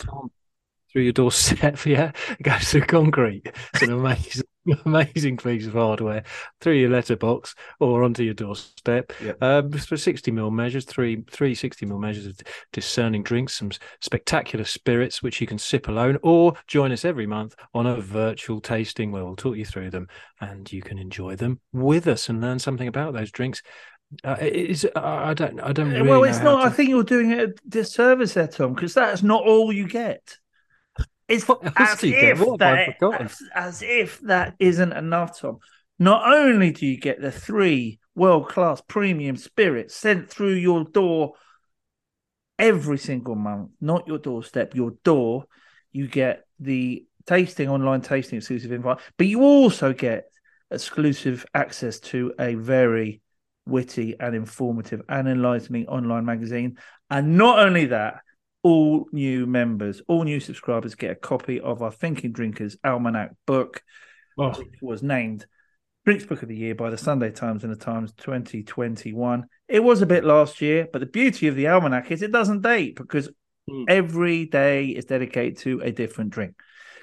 through your doorstep. Yeah, it goes through concrete. It's an amazing, amazing piece of hardware through your letterbox or onto your doorstep. Yep. Um, for sixty ml measures, three three 60 ml measures of discerning drinks, some spectacular spirits which you can sip alone, or join us every month on a virtual tasting where we'll talk you through them and you can enjoy them with us and learn something about those drinks. Uh, is uh, I don't I don't uh, really well it's not to... I think you're doing it a disservice there Tom because that's not all you get it's as if, that, as, as if that isn't enough, Tom. Not only do you get the three world class premium spirits sent through your door every single month, not your doorstep, your door, you get the tasting online tasting exclusive invite, but you also get exclusive access to a very witty and informative and enlightening online magazine. And not only that, all new members, all new subscribers get a copy of our Thinking Drinkers Almanac book, oh. which was named Drinks Book of the Year by the Sunday Times and the Times 2021. It was a bit last year, but the beauty of the almanac is it doesn't date because mm. every day is dedicated to a different drink.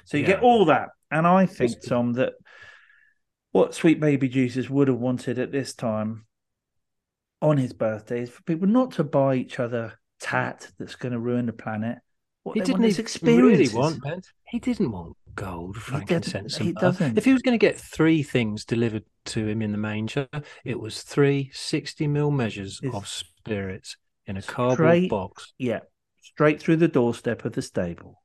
So you yeah. get all that. And I think, Tom, that what Sweet Baby Jesus would have wanted at this time on his birthday is for people not to buy each other tat that's going to ruin the planet. What he didn't really want, Ben. He didn't want gold, frankincense, he, he doesn't. If he was going to get three things delivered to him in the manger, it was three 60 mil measures it's of spirits in a cardboard straight, box. Yeah, straight through the doorstep of the stable.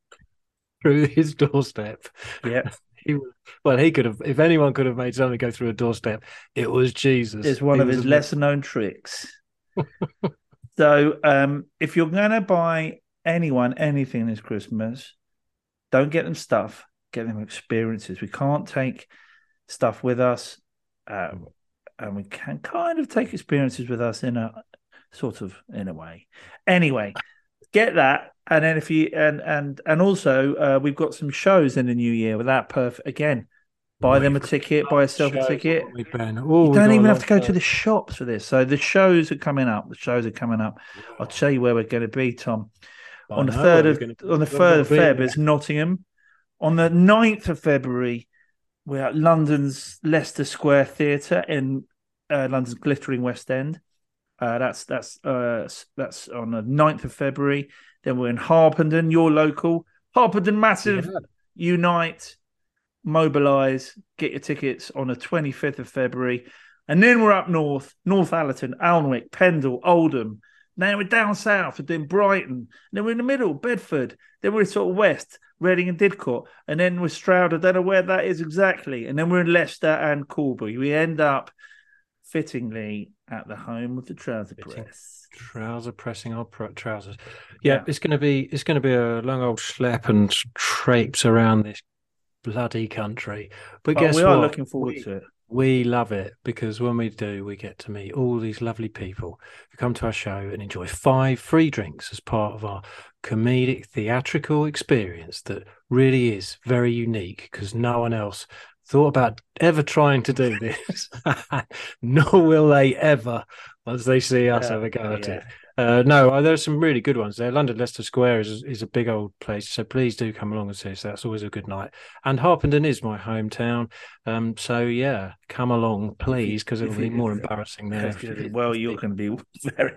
Through his doorstep. Yeah. he well, he could have. If anyone could have made something go through a doorstep, it was Jesus. It's one he of his lesser known tricks. So um, if you're going to buy anyone anything this Christmas, don't get them stuff, get them experiences. We can't take stuff with us, um, and we can kind of take experiences with us in a sort of in a way. Anyway, get that, and then if you and and and also uh, we've got some shows in the new year with that perfect again buy them a ticket, buy yourself a ticket. you don't even have to go to the shops for this. So the shows are coming up. The shows are coming up. I'll tell you where we're going to be, Tom. I on the third of on the third of Feb is Nottingham. On the 9th of February, we're at London's Leicester Square Theatre in uh, London's glittering West End. Uh, that's that's uh, that's on the 9th of February. Then we're in Harpenden, your local Harpenden Massive yeah. Unite mobilize, get your tickets on the 25th of February. And then we're up north, Northallerton, Alnwick, Pendle, Oldham. Now we're down south, we're doing Brighton. Then we're in the middle, Bedford. Then we're sort of west, Reading and Didcot. And then we're Stroud, I don't know where that is exactly. And then we're in Leicester and Corby. We end up fittingly at the home of the trouser press. Trouser pressing our trousers. Yeah, yeah, it's going to be it's going to be a long old schlep and traipse around this bloody country. But, guess we what? are looking forward we, to it. We love it because when we do, we get to meet all these lovely people who come to our show and enjoy five free drinks as part of our comedic theatrical experience that really is very unique because no one else thought about ever trying to do this, nor will they ever once they see us yeah, ever go at yeah. it. Uh, no, uh, there are some really good ones there. London Leicester Square is is a big old place, so please do come along and see us. That's always a good night. And Harpenden is my hometown, um, so yeah, come along, please, because it'll be more embarrassing there. Well, you're going to be very,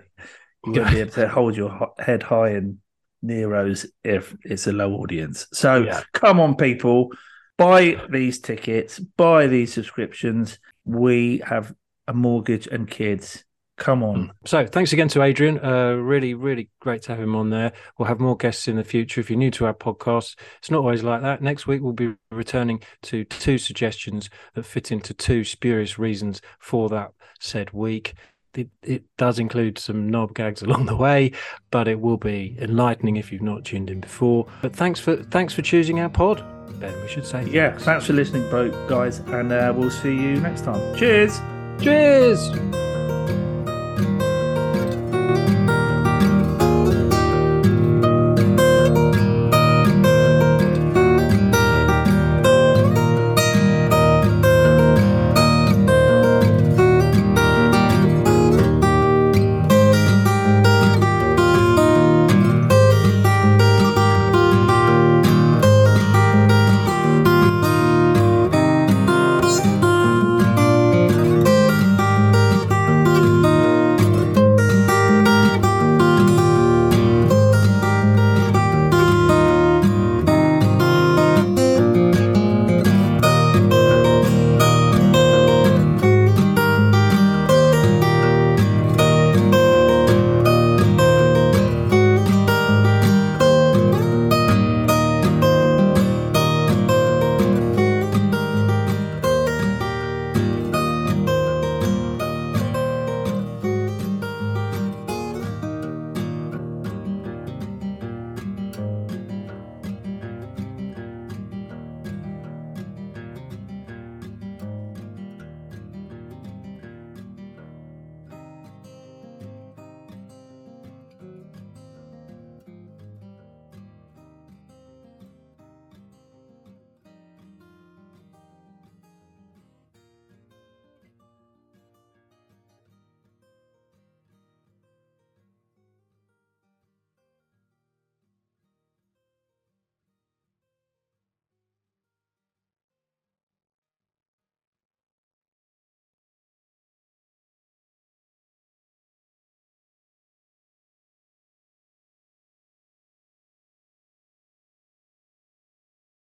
you're going to be able to hold your head high in Nero's if it's a low audience. So yeah. come on, people, buy these tickets, buy these subscriptions. We have a mortgage and kids Come on. So, thanks again to Adrian. Uh, really, really great to have him on there. We'll have more guests in the future. If you're new to our podcast, it's not always like that. Next week, we'll be returning to two suggestions that fit into two spurious reasons for that said week. It, it does include some knob gags along the way, but it will be enlightening if you've not tuned in before. But thanks for thanks for choosing our pod, Ben. We should say Yeah, thanks. thanks for listening, both guys, and uh, we'll see you next time. Cheers. Cheers thank you